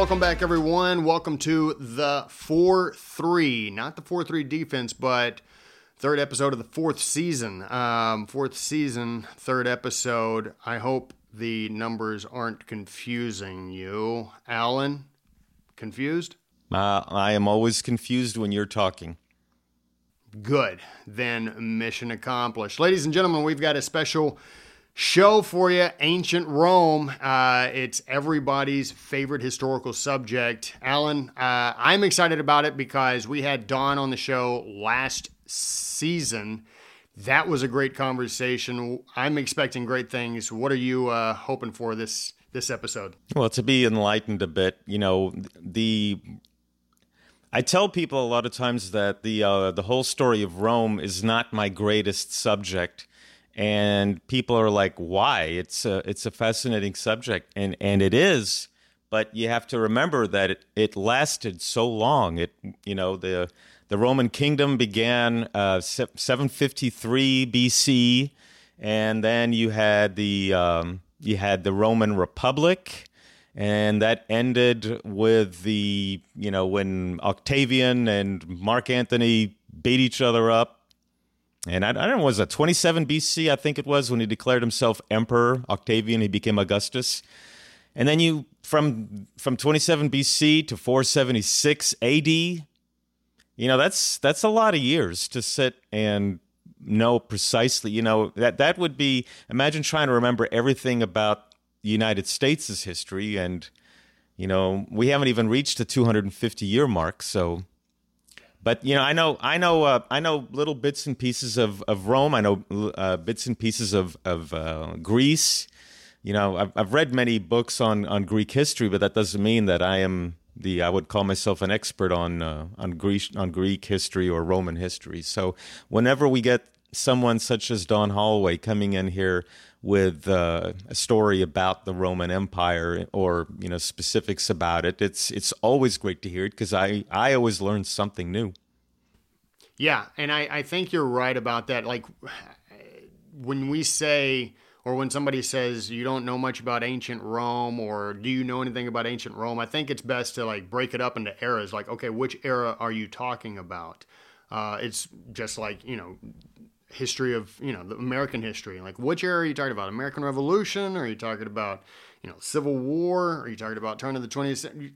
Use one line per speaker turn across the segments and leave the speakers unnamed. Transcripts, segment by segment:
Welcome back, everyone. Welcome to the 4 3, not the 4 3 defense, but third episode of the fourth season. Um, fourth season, third episode. I hope the numbers aren't confusing you. Alan, confused?
Uh, I am always confused when you're talking.
Good. Then mission accomplished. Ladies and gentlemen, we've got a special show for you ancient rome. Uh, it's everybody's favorite historical subject. Alan uh, i'm excited about it because we had don on the show last season. That was a great conversation. I'm expecting great things. What are you uh, hoping for this this episode?
Well to be enlightened a bit you know the I tell people a lot of times that the uh, the whole story of Rome is not my greatest subject, and people are like, "Why?" It's a it's a fascinating subject, and and it is. But you have to remember that it, it lasted so long. It you know the the Roman kingdom began uh, 753 BC, and then you had the um, you had the Roman Republic, and that ended with the you know when Octavian and Mark Antony beat each other up and I, I, don't know, was it 27 BC? I think it was when he declared himself emperor. Octavian, he became Augustus. And then you from from 27 BC to 476 AD. You know, that's that's a lot of years to sit and know precisely. You know that that would be. Imagine trying to remember everything about the United States' history, and you know we haven't even reached the 250 year mark. So but you know, I know, I know, uh, I know little bits and pieces of, of Rome. I know uh, bits and pieces of of uh, Greece. You know, I've, I've read many books on, on Greek history, but that doesn't mean that I am the I would call myself an expert on uh, on Greek on Greek history or Roman history. So whenever we get someone such as Don Hollway coming in here with uh, a story about the Roman Empire or you know specifics about it. It's it's always great to hear it because I I always learn something new.
Yeah, and I I think you're right about that. Like when we say or when somebody says you don't know much about ancient Rome or do you know anything about ancient Rome, I think it's best to like break it up into eras. Like okay, which era are you talking about? Uh, it's just like you know history of you know the American history. Like which era are you talking about? American Revolution? Are you talking about you know Civil War? Are you talking about turn of the 20th century?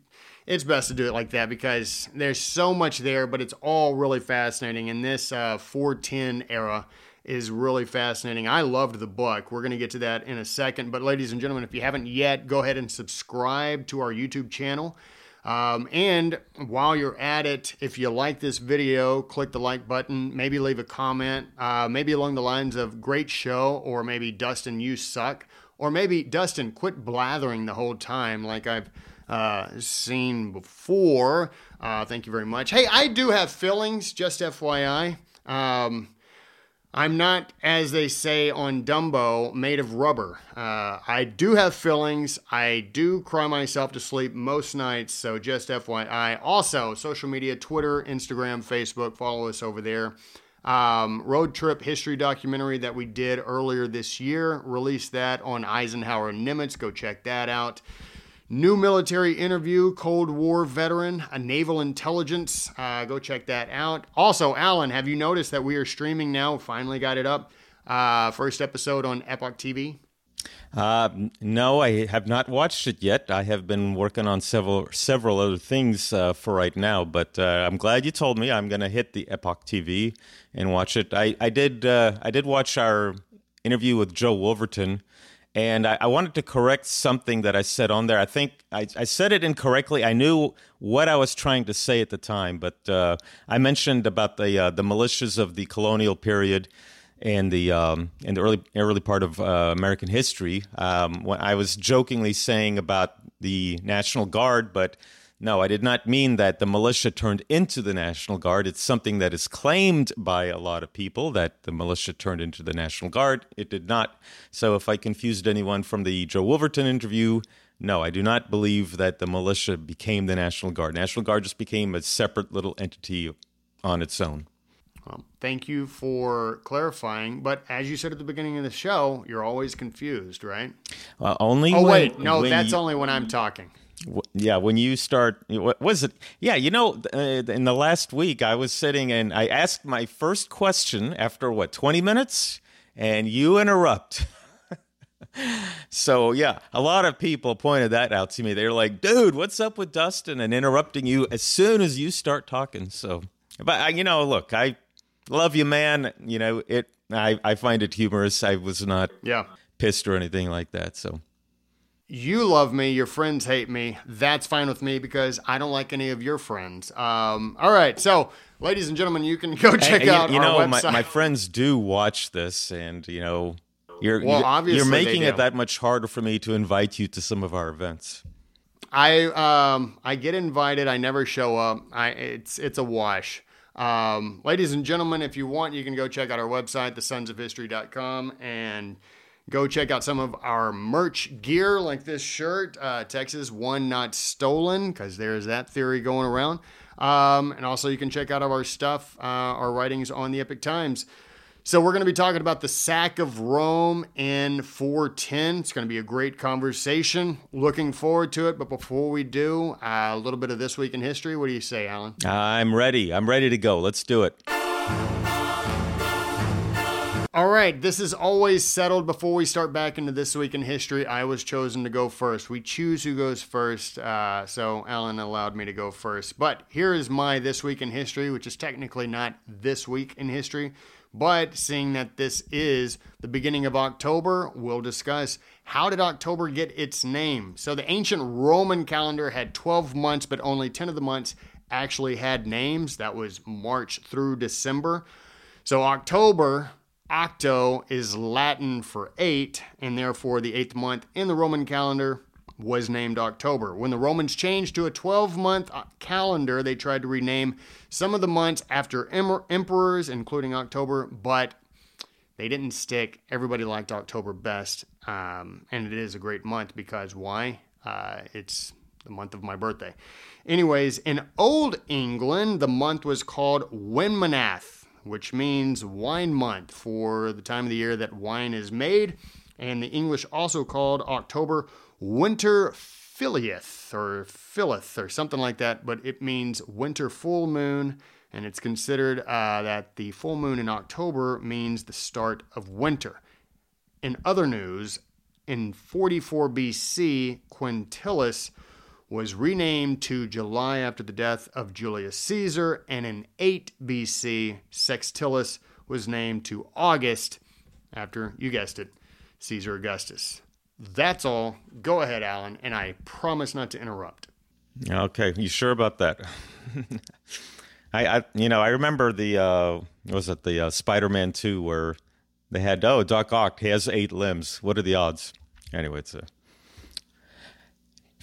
It's best to do it like that because there's so much there, but it's all really fascinating. And this uh, 410 era is really fascinating. I loved the book. We're going to get to that in a second. But, ladies and gentlemen, if you haven't yet, go ahead and subscribe to our YouTube channel. Um, and while you're at it, if you like this video, click the like button, maybe leave a comment, uh, maybe along the lines of great show, or maybe Dustin, you suck, or maybe Dustin, quit blathering the whole time like I've uh, seen before. Uh, thank you very much. Hey, I do have fillings, just FYI. Um, I'm not, as they say on Dumbo, made of rubber. Uh, I do have fillings. I do cry myself to sleep most nights, so just FYI. Also, social media Twitter, Instagram, Facebook, follow us over there. Um, road trip history documentary that we did earlier this year, released that on Eisenhower Nimitz. Go check that out. New military interview, Cold War veteran, a naval intelligence. Uh, go check that out. Also, Alan, have you noticed that we are streaming now? Finally got it up. Uh, first episode on Epoch TV.
Uh, no, I have not watched it yet. I have been working on several several other things uh, for right now, but uh, I'm glad you told me. I'm going to hit the Epoch TV and watch it. I I did uh, I did watch our interview with Joe Wolverton and I, I, wanted to correct something that I said on there. I think I, I, said it incorrectly. I knew what I was trying to say at the time, but uh, I mentioned about the uh, the militias of the colonial period and the um, in the early early part of uh, American history. Um, when I was jokingly saying about the National Guard, but no, I did not mean that the militia turned into the National Guard. It's something that is claimed by a lot of people that the militia turned into the National Guard. It did not. So if I confused anyone from the Joe Wolverton interview, no, I do not believe that the militia became the National Guard. National Guard just became a separate little entity on its own.
Well, thank you for clarifying. But as you said at the beginning of the show, you're always confused, right?
Uh, only.
Oh
when-
wait, no,
when
that's
you-
only when I'm talking.
Yeah, when you start, what was it? Yeah, you know, uh, in the last week, I was sitting and I asked my first question after what, 20 minutes? And you interrupt. so, yeah, a lot of people pointed that out to me. They're like, dude, what's up with Dustin and interrupting you as soon as you start talking? So, but, you know, look, I love you, man. You know, it, I, I find it humorous. I was not
Yeah.
pissed or anything like that. So,
You love me, your friends hate me. That's fine with me because I don't like any of your friends. Um, all right, so ladies and gentlemen, you can go check
And you-
out
you,
our
know, my, my friends do watch this, and you know, you're
Well,
you're,
obviously
you're making it that much harder for me to invite you to some of our events.
I um I get invited. I never show up. I it's it's a wash. Um, ladies and gentlemen, if you want, you can go check out our website, thesonsofhistory.com, and go check out some of our merch gear, like this shirt, uh, Texas One Not Stolen, because there's that theory going around. Um, and also, you can check out our stuff, uh, our writings on the Epoch Times. So we're going to be talking about the sack of Rome in 410. It's going to be a great conversation. Looking forward to it. But before we do, uh, a little bit of this week in history. What do you say, Alan?
I'm ready. I'm ready to go. Let's do it.
All right, this is always settled before we start back into this week in history. I was chosen to go first. We choose who goes first, uh, so Alan allowed me to go first. But here is my this week in history, which is technically not this week in history, but seeing that this is the beginning of October, we'll discuss how did October get its name. So the ancient Roman calendar had 12 months, but only 10 of the months actually had names. That was March through December. So October, octo is Latin for eight, and therefore the eighth month in the Roman calendar was named October. When the Romans changed to a 12 month calendar, they tried to rename some of the months after em- emperors, including October, but they didn't stick. Everybody liked October best, um, and it is a great month because why? Uh, it's the month of my birthday. Anyways, in Old England, the month was called Winmanath, which means wine month for the time of the year that wine is made. And the English also called October Winter Filieth or Philith or something like that, but it means winter full moon. And it's considered uh, that the full moon in October means the start of winter. In other news, in 44 BC, Quintilis was renamed to July after the death of Julius Caesar, and in 8 BC, Sextilis was named to August after, you guessed it, Caesar Augustus. That's all. Go ahead, Alan, and I promise not to interrupt.
Okay, you sure about that? I, I, you know, I remember the uh, was it the uh, Spider-Man two where they had oh Doc Ock he has eight limbs. What are the odds? Anyway, it's a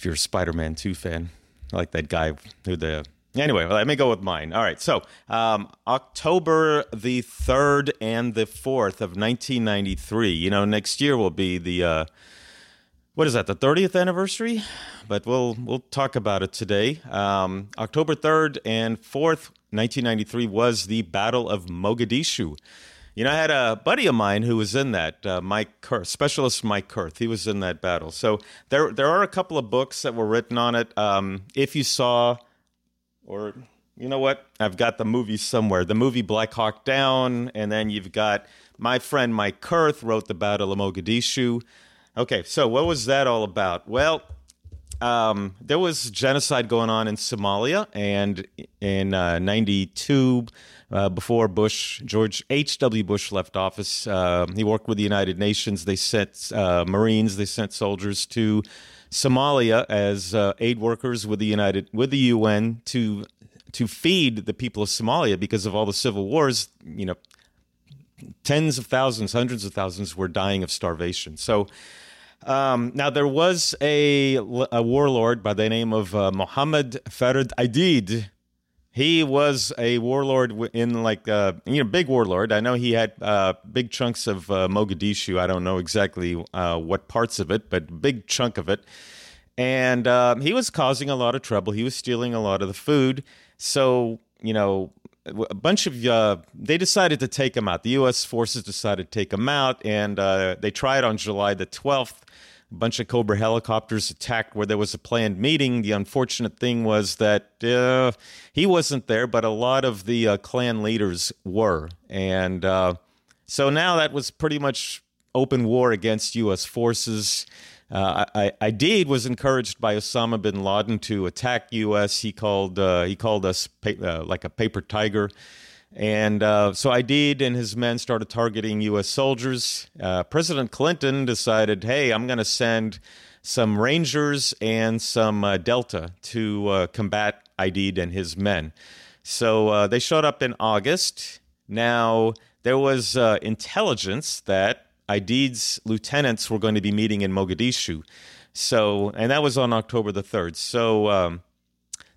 if you're a Spider-Man two fan, I like that guy who the anyway. Let me go with mine. All right, so um, October the third and the fourth of 1993. You know, next year will be the uh, what is that the 30th anniversary but we'll we'll talk about it today um, october 3rd and 4th 1993 was the battle of mogadishu you know i had a buddy of mine who was in that uh, mike kurth specialist mike kurth he was in that battle. So there there are a couple of books that were written on it. Um, if you saw or you know what? I've got the movie somewhere. The movie black hawk down and then you've got my friend mike kurth wrote the battle of mogadishu. Okay, so what was that all about? Well, um, there was genocide going on in Somalia, and in uh, '92, uh, before Bush, George H.W. Bush left office, uh, he worked with the United Nations. They sent uh, Marines, they sent soldiers to Somalia as uh, aid workers with the United with the UN to to feed the people of Somalia because of all the civil wars. You know, tens of thousands, hundreds of thousands were dying of starvation. So. Um, now there was a, a, warlord by the name of uh, Mohammed Farrah Aidid. He was a warlord in like uh, you know big warlord. I know he had uh, big chunks of uh, Mogadishu. I don't know exactly uh, what parts of it, but big chunk of it. And um, he was causing a lot of trouble. He was stealing a lot of the food. So you know a bunch of uh, they decided to take him out. The U.S. forces decided to take him out, and uh, they tried on July the 12th. A bunch of Cobra helicopters attacked where there was a planned meeting. The unfortunate thing was that uh, he wasn't there, but a lot of the uh, clan leaders were, and uh, so now that was pretty much open war against U.S. forces. Uh, I, Aidid was encouraged by Osama bin Laden to attack U.S. He called uh, he called us pa- uh, like a paper tiger, and uh, so Aidid and his men started targeting U.S. soldiers. Uh, President Clinton decided, hey, I'm going to send some Rangers and some uh, Delta to combat Aidid and his men. So they showed up in August. Now there was intelligence that Aidid's lieutenants were going to be meeting in Mogadishu. So, and that was on October the 3rd. So, um,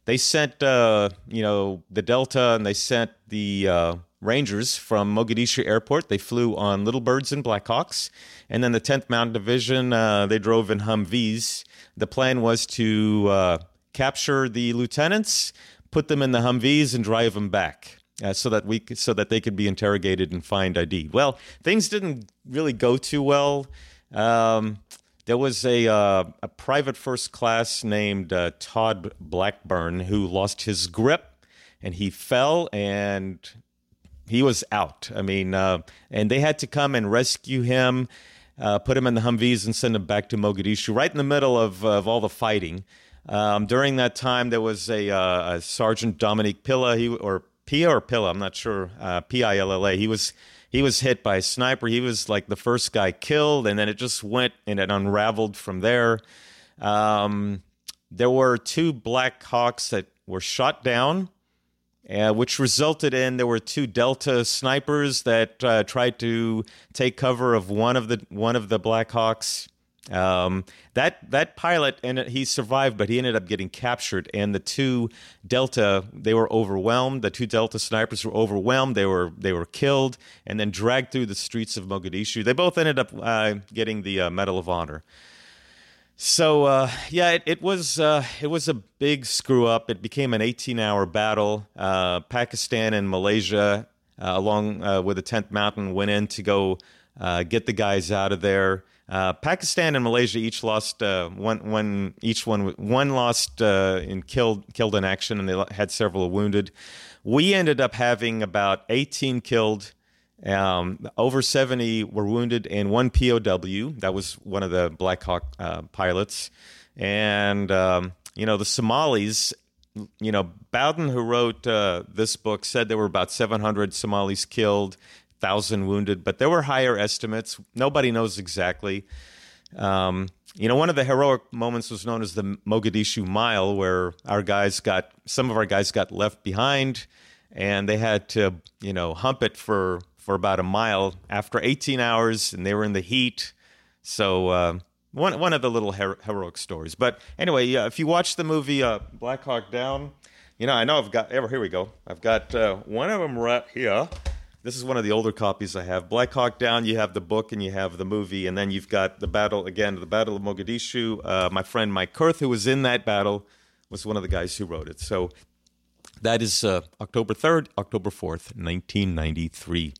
they sent, uh, you know, the Delta and they sent the uh, Rangers from Mogadishu Airport. They flew on Little Birds and Blackhawks. And then the 10th Mountain Division, uh, they drove in Humvees. The plan was to uh, capture the lieutenants, put them in the Humvees, and drive them back uh, so that we so that they could be interrogated and Aidid. Well, things didn't really go too well. Um, there was a uh, a private first class named uh, Todd Blackburn who lost his grip and he fell and he was out. I mean, uh, and they had to come and rescue him. Uh, put him in the Humvees and send him back to Mogadishu, right in the middle of, of all the fighting. Um, during that time, there was a, uh, a Sergeant Dominick Pilla, he or Pia or Pilla, I'm not sure. Uh, P I L L A. He was he was hit by a sniper. He was like the first guy killed, and then it just went and it unraveled from there. Um, there were two Black Hawks that were shot down, uh, which resulted in there were two Delta snipers that uh, tried to take cover of one of the one of the Black Hawks. Um, that that pilot and he survived, but he ended up getting captured. And the two Delta they were overwhelmed. The two Delta snipers were overwhelmed. They were they were killed and then dragged through the streets of Mogadishu. They both ended up uh, getting the uh, Medal of Honor. So uh, yeah, it, it was uh, it was a big screw up. It became an 18 hour battle. Uh, Pakistan and Malaysia, uh, along with the 10th Mountain, went in to go get the guys out of there. Uh, Pakistan and Malaysia each lost uh, one, one, each one, one lost uh, and killed, killed in action, and they had several wounded. We ended up having about 18 killed, um, over 70 were wounded, and one POW. That was one of the Black Hawk uh, pilots. And, um, you know, the Somalis, you know, Bowden, who wrote uh, this book, said there were about 700 Somalis killed thousand wounded, but there were higher estimates. Nobody knows exactly. Um, you know, one of the heroic moments was known as the Mogadishu Mile, where our guys got some of our guys got left behind, and they had to, you know, hump it for for about a mile after 18 hours, and they were in the heat. So uh, one one of the little her- heroic stories. But anyway, uh, if you watch the movie uh, Black Hawk Down, you know I know I've got. Ever here we go. I've got uh, one of them right here. This is one of the older copies I have. Black Hawk Down, you have the book and you have the movie, and then you've got the battle again, the Battle of Mogadishu. Uh, my friend Mike Kurth, who was in that battle, was one of the guys who wrote it. So that is uh, October 3rd, October 4th, 1993.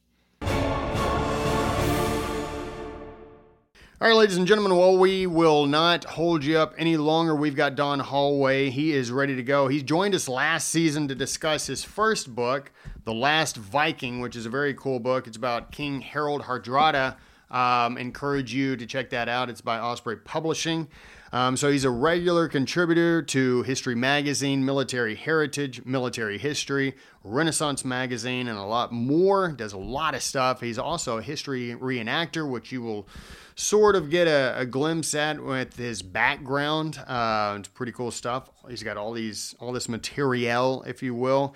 All right, ladies and gentlemen, well, we will not hold you up any longer. We've got Don Hollway. He is ready to go. He joined us last season to discuss his first book, The Last Viking, which is a very cool book. It's about King Harald Hardrada. Um, encourage you to check that out. It's by Osprey Publishing. Um, so he's a regular contributor to History Magazine, Military Heritage, Military History, Renaissance Magazine, and a lot more. Does a lot of stuff. He's also a history reenactor, which you will sort of get a, a glimpse at with his background. Uh, it's pretty cool stuff. He's got all these all this material, if you will,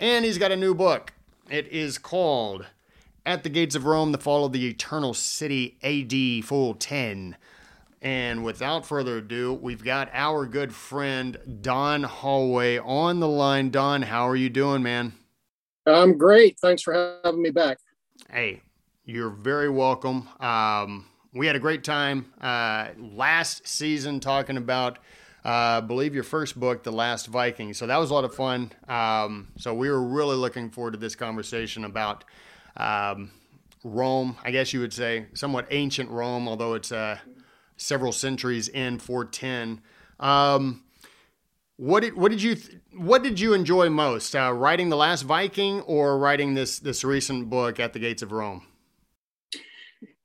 and he's got a new book. It is called "At the Gates of Rome: The Fall of the Eternal City, A.D. Full 10." And without further ado, we've got our good friend Don Hollway on the line. Don, how are you doing, man?
I'm great. Thanks for having me back.
Hey, you're very welcome. Um, we had a great time uh, last season talking about uh, believe your first book, The Last Viking. So that was a lot of fun. Um, so we were really looking forward to this conversation about um, Rome. I guess you would say somewhat ancient Rome, although it's uh, several centuries in 410. Um, what did what did you th- what did you enjoy most, uh, writing the Last Viking or writing this this recent book at the Gates of Rome?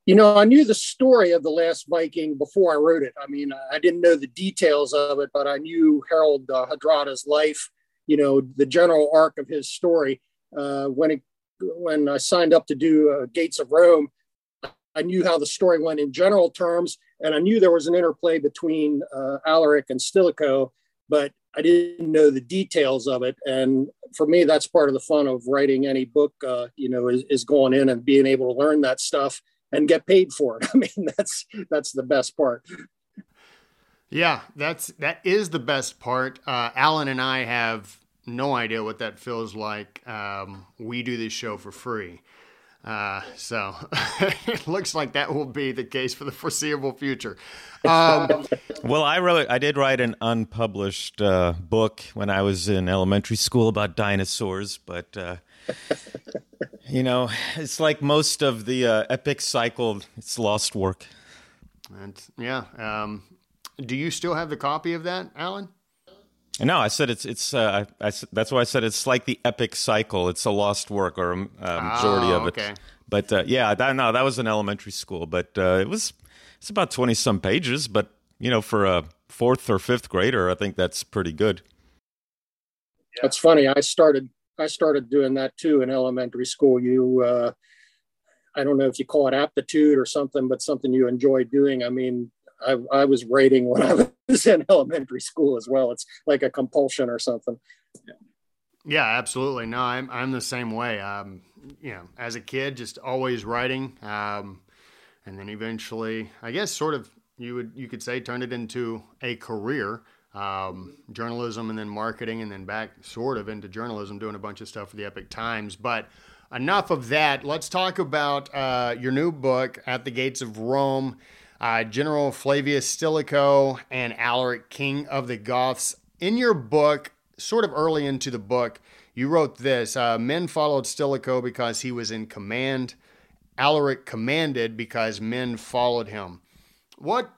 You know, I knew the story of the Last Viking before I wrote it. I mean, I didn't know the details of it, but I knew Harald uh, Hardrada's life. You know, the general arc of his story. Uh, when it when I signed up to do uh, Gates of Rome, I knew how the story went in general terms, and I knew there was an interplay between uh, Alaric and Stilicho, but I didn't know the details of it. And for me, that's part of the fun of writing any book. Uh, you know, is, is going in and being able to learn that stuff and get paid for it. I mean, that's that's the best part.
Yeah, that's that is the best part. Uh, Alan and I have no idea what that feels like. Um, we do this show for free. Uh, so it looks like that will be the case for the foreseeable future. Um,
well, I wrote, I did write an unpublished uh, book when I was in elementary school about dinosaurs, but uh, you know, it's like most of the uh, epic cycle; it's lost work.
And yeah, um, do you still have the copy of that, Alan?
No, I said it's it's. Uh, I, I, that's why I said it's like the epic cycle. It's a lost work or a majority oh, of it. Okay. But uh, yeah, that, no, that was in elementary school. But uh, it was it's about twenty some pages. But you know, for a fourth or fifth grader, I think that's pretty good.
That's funny. I started I started doing that too in elementary school. You, uh, I don't know if you call it aptitude or something, but something you enjoy doing. I mean, I, I was writing when I was in elementary school as well. It's like a compulsion or something.
Yeah, yeah absolutely. No, I'm, I'm the same way. Um, you know, as a kid, just always writing. Um, and then eventually, I guess sort of you would, you could say turned it into a career. Um, journalism and then marketing and then back sort of into journalism, doing a bunch of stuff for the Epoch Times. But enough of that. Let's talk about uh, your new book, At the Gates of Rome uh, General Flavius Stilicho and Alaric, King of the Goths. In your book, sort of early into the book, you wrote this uh, Men followed Stilicho because he was in command. Alaric commanded because men followed him. What,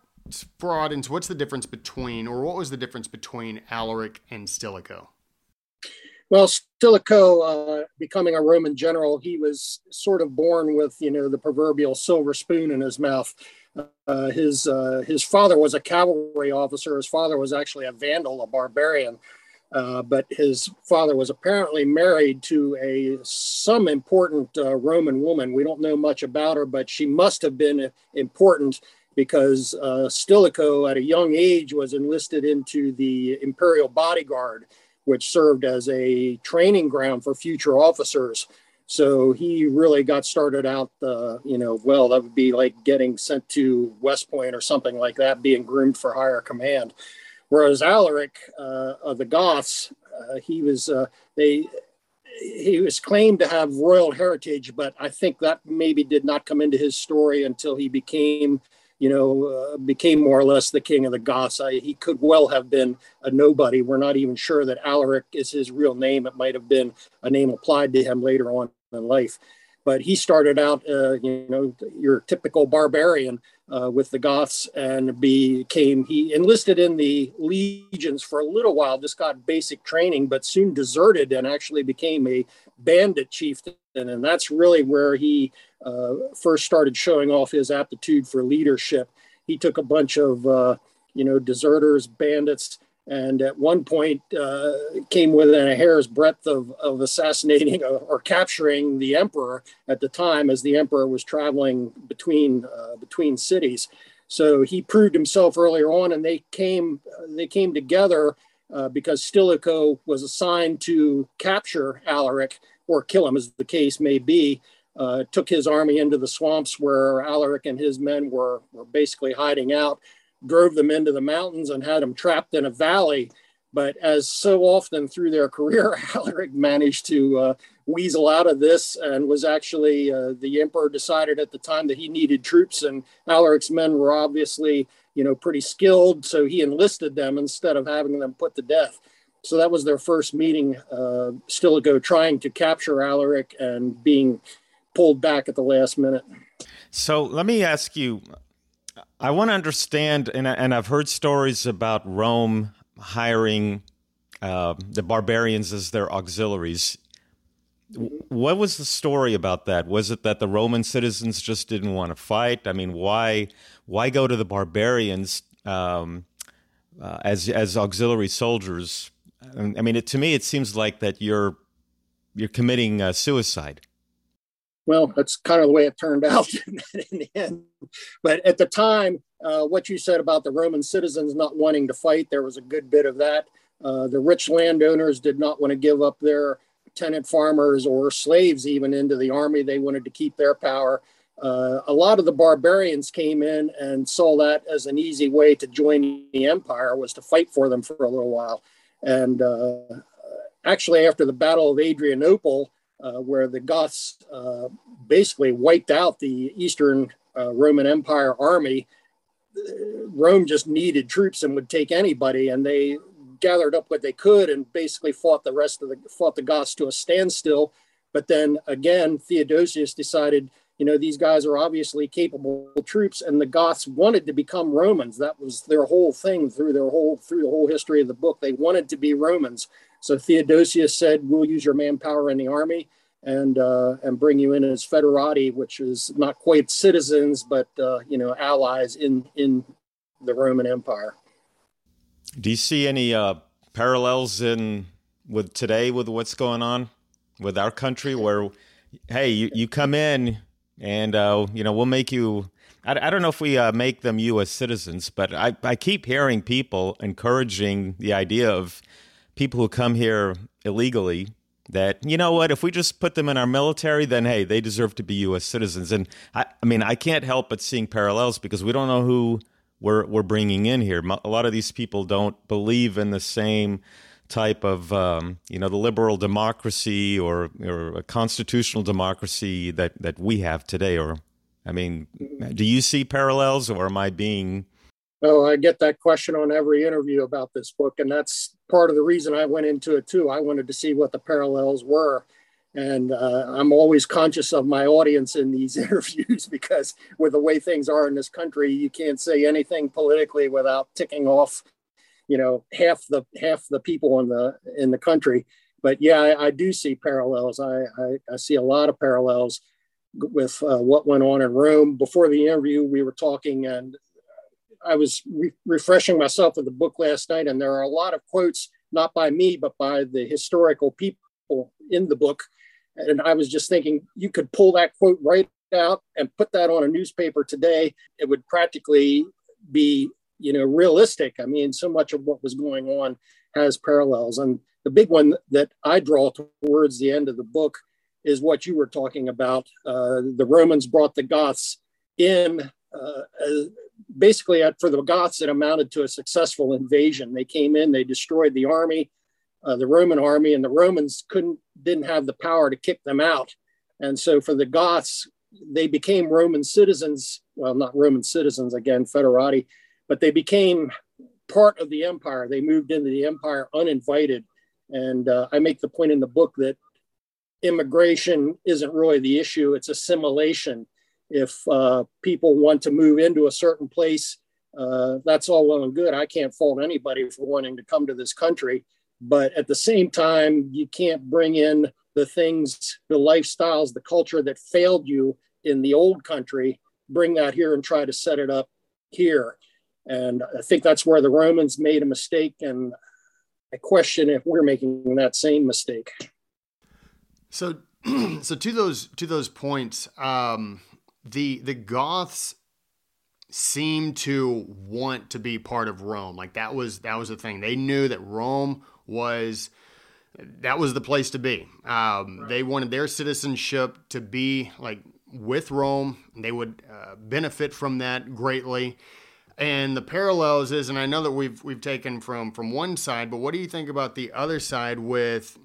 for audience, what's the difference between, or what was the difference between Alaric and Stilicho?
Well, Stilicho, uh, becoming a Roman general, he was sort of born with, you know, the proverbial silver spoon in his mouth. Uh, his uh, his father was a cavalry officer. His father was actually a vandal, a barbarian. Uh, but his father was apparently married to a some important uh, Roman woman. We don't know much about her, but she must have been important because uh, Stilicho, at a young age, was enlisted into the imperial bodyguard, which served as a training ground for future officers. So he really got started out, uh, you know, well, that would be like getting sent to West Point or something like that, being groomed for higher command. Whereas Alaric uh, of the Goths, uh, he was uh, they he was claimed to have royal heritage, but I think that maybe did not come into his story until he became you know, uh, became more or less the king of the Goths. I, he could well have been a nobody. We're not even sure that Alaric is his real name. It might have been a name applied to him later on in life. But he started out, uh, you know, your typical barbarian uh, with the Goths and became, he enlisted in the legions for a little while, just got basic training, but soon deserted and actually became a bandit chieftain. And that's really where he uh, first started showing off his aptitude for leadership. He took a bunch of, uh, you know, deserters, bandits, and at one point uh, came within a hair's breadth of, of assassinating or, capturing the emperor at the time as the emperor was traveling between uh, between cities. So he proved himself earlier on, and they came they came together uh, because Stilicho was assigned to capture Alaric or kill him, as the case may be. Uh, took his army into the swamps where Alaric and his men were, were basically hiding out drove them into the mountains and had them trapped in a valley But as so often through their career, Alaric managed to uh, weasel out of this and was actually uh, the emperor decided at the time that he needed troops, and Alaric's men were obviously you know pretty skilled, so he enlisted them instead of having them put to death. So that was their first meeting, uh, Stilicho trying to capture Alaric and being pulled back at the last minute.
So let me ask you I want to understand, and, and I've heard stories about Rome hiring uh, the barbarians as their auxiliaries. What was the story about that? Was it that the Roman citizens just didn't want to fight? I mean, why why go to the barbarians um, uh, as as auxiliary soldiers? I mean, it, to me, it seems like that you're you're committing uh, suicide
well, that's kind of the way it turned out in the end. But at the time, uh, what you said about the Roman citizens not wanting to fight, there was a good bit of that. Uh, the rich landowners did not want to give up their tenant farmers or slaves even into the army. They wanted to keep their power. Uh, a lot of the barbarians came in and saw that as an easy way to join the empire was to fight for them for a little while. And uh, actually, after the Battle of Adrianople, uh, where the Goths uh, basically wiped out the Eastern uh, Roman Empire army. Rome just needed troops and would take anybody, and they gathered up what they could and basically fought the rest of the fought the Goths to a standstill. But then again, Theodosius decided, you know, these guys are obviously capable troops, and the Goths wanted to become Romans. That was their whole thing through their whole through the whole history of the book. They wanted to be Romans. So Theodosius said, "We'll use your manpower in the army." and uh, and bring you in as federati, which is not quite citizens, but uh, you know allies in in the Roman Empire.
Do you see any uh, parallels in with today with what's going on with our country, where hey, you, you come in and uh, you know we'll make you. I, I don't know if we uh, make them U.S. citizens, but I, I keep hearing people encouraging the idea of people who come here illegally that you know what if we just put them in our military then hey they deserve to be us citizens and i, I mean i can't help but seeing parallels because we don't know who we're, we're bringing in here a lot of these people don't believe in the same type of um, you know the liberal democracy or or a constitutional democracy that that we have today or i mean do you see parallels or am i being
Oh, I get that question on every interview about this book, and that's part of the reason I went into it too. I wanted to see what the parallels were, and uh, I'm always conscious of my audience in these interviews because with the way things are in this country, you can't say anything politically without ticking off, you know, half the half the people in the in the country. But yeah, I, I do see parallels. I, I, I see a lot of parallels with uh, what went on in Rome. Before the interview, we were talking, and I was re- refreshing myself with the book last night, and there are a lot of quotes, not by me, but by the historical people in the book. And I was just thinking, you could pull that quote right out and put that on a newspaper today. It would practically be, you know, realistic. I mean, so much of what was going on has parallels. And the big one that I draw towards the end of the book is what you were talking about. Uh, the Romans brought the Goths in uh, basically for the Goths, it amounted to a successful invasion. They came in, they destroyed the army, uh, the Roman army, and the Romans couldn't didn't have the power to kick them out. And so for the Goths, they became Roman citizens. Well, not Roman citizens again, federati, but they became part of the empire. They moved into the empire uninvited. And uh, I make the point in the book that immigration isn't really the issue; it's assimilation if uh, people want to move into a certain place, uh, that's all well and good. I can't fault anybody for wanting to come to this country. But at the same time, you can't bring in the things, the lifestyles, the culture that failed you in the old country, bring that here and try to set it up here. And I think that's where the Romans made a mistake. And I question if we're making that same mistake.
So, so to those to those points, um, the the Goths seem to want to be part of Rome. Like that was that was the thing. They knew that Rome was that was the place to be. Um, right. They wanted their citizenship to be like with Rome. They would uh, benefit from that greatly. And the parallels is, and I know that we've we've taken from from one side, but what do you think about the other side with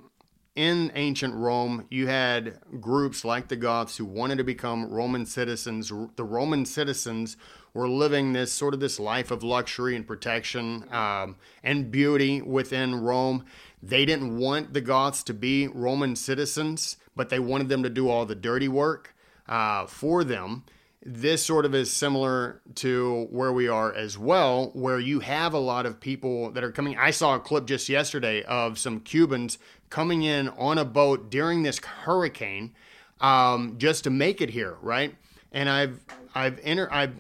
in ancient Rome, you had groups like the Goths who wanted to become Roman citizens. The Roman citizens were living this sort of this life of luxury and protection um, and beauty within Rome. They didn't want the Goths to be Roman citizens, but they wanted them to do all the dirty work uh, for them. This sort of is similar to where we are as well, where you have a lot of people that are coming. I saw a clip just yesterday of some Cubans coming in on a boat during this hurricane um, just to make it here, right? And I've I've inter- I've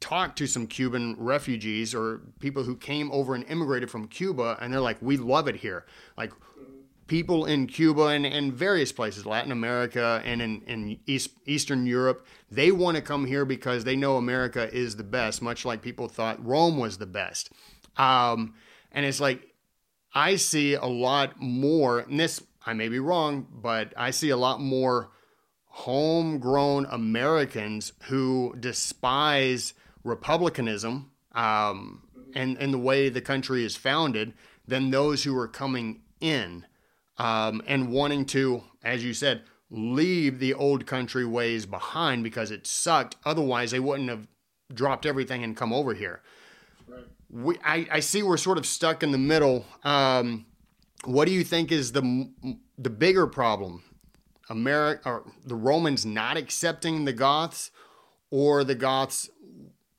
talked to some Cuban refugees or people who came over and immigrated from Cuba, and they're like, "We love it here." Like people in Cuba and, and various places, Latin America and in, in East, Eastern Europe, they want to come here because they know America is the best, much like people thought Rome was the best. Um, and it's like I see a lot more, and this, I may be wrong, but I see a lot more homegrown Americans who despise republicanism um, and, and the way the country is founded than those who are coming in um, and wanting to, as you said, leave the old country ways behind because it sucked. Otherwise, they wouldn't have dropped everything and come over here we, I, I see we're sort of stuck in the middle. Um, what do you think is the the bigger problem? America or the Romans not accepting the Goths, or the Goths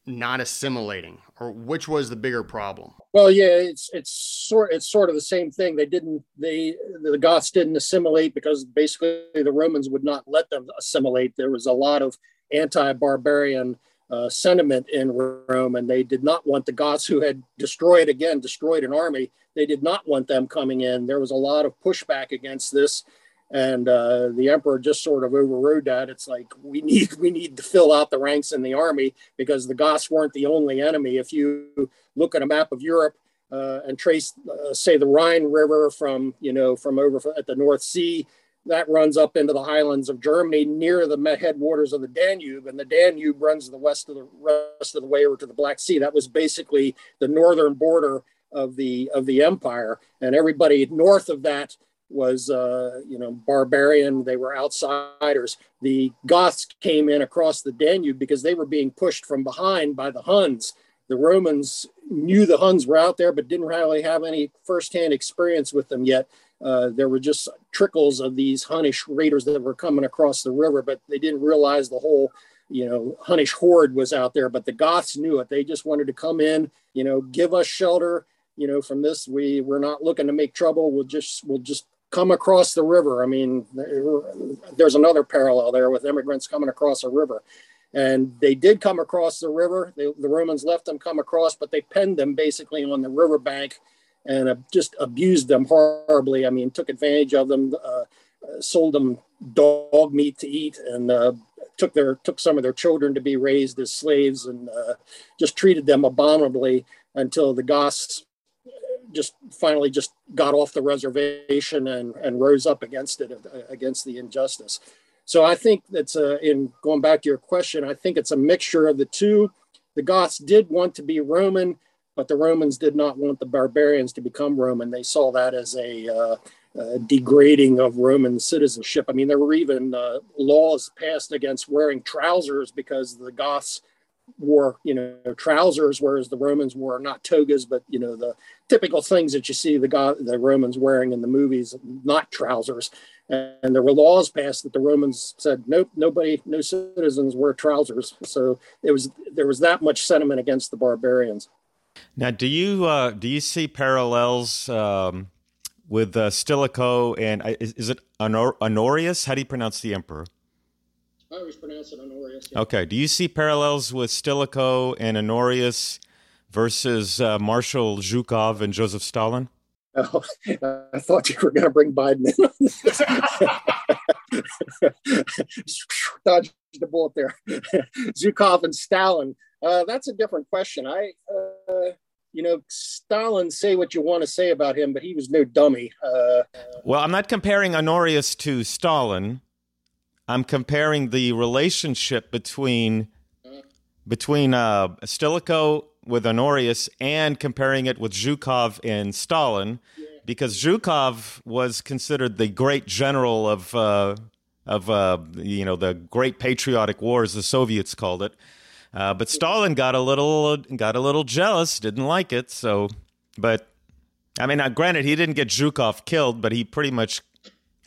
not assimilating, or which was the bigger problem?
Well, yeah, it's it's sort it's sort of the same thing. They didn't they the Goths didn't assimilate because basically the Romans would not let them assimilate. There was a lot of anti-barbarian uh, sentiment in Rome, and they did not want the Goths who had destroyed again, destroyed an army. They did not want them coming in. There was a lot of pushback against this, and uh, the emperor just sort of overrode that. It's like we need we need to fill out the ranks in the army because the Goths weren't the only enemy. If you look at a map of Europe. Uh, and trace, uh, say, the Rhine River from, you know, from over at the North Sea that runs up into the highlands of Germany near the headwaters of the Danube, and the Danube runs the west of the rest of the way over to the Black Sea. That was basically the northern border of the of the empire, and everybody north of that was uh, you know barbarian. They were outsiders. The Goths came in across the Danube because they were being pushed from behind by the Huns. The Romans knew the Huns were out there, but didn't really have any firsthand experience with them yet. Uh, there were just trickles of these Hunnish raiders that were coming across the river, but they didn't realize the whole, you know, Hunnish horde was out there. But the Goths knew it. They just wanted to come in, you know, give us shelter. You know, from this, we we're not looking to make trouble. We'll just we'll just come across the river. I mean, there's another parallel there with immigrants coming across a river. And they did come across the river. They, the Romans left them come across, but they penned them basically on the riverbank and just abused them horribly. I mean, took advantage of them, uh, sold them dog meat to eat, and uh, took their took some of their children to be raised as slaves, and uh, just treated them abominably until the Goths just finally just got off the reservation and, and rose up against it against the injustice. So I think that's uh, in going back to your question. I think it's a mixture of the two. The Goths did want to be Roman but the Romans did not want the barbarians to become Roman. They saw that as a uh, uh, degrading of Roman citizenship. I mean, there were even uh, laws passed against wearing trousers because the Goths wore, you know, trousers, whereas the Romans wore not togas, but you know, the typical things that you see the God, the Romans wearing in the movies, not trousers. And there were laws passed that the Romans said, nope, nobody, no citizens wear trousers. So it was there was that much sentiment against the barbarians.
Now, do you uh, do you see parallels um, with uh, Stilicho and uh, is, is, it Honor- Honorius? How do you pronounce the emperor?
I always pronounce it Honorius. Yeah.
Okay. Do you see parallels with Stilicho and Honorius versus uh, Marshal Zhukov and Joseph Stalin?
Oh, I thought you were going to bring Biden in. Dodged the bullet there. Zhukov and Stalin. Uh, that's a different question. I, uh, you know, Stalin, say what you want to say about him, but he was no dummy. Uh,
well, I'm not comparing Honorius to Stalin. I'm comparing the relationship between between uh, Stilicho with Honorius and comparing it with Zhukov and Stalin, because Zhukov was considered the great general of uh, of uh, you know the Great Patriotic Wars, the Soviets called it. Uh, but Stalin got a little got a little jealous, didn't like it. So, but I mean, granted, he didn't get Zhukov killed, but he pretty much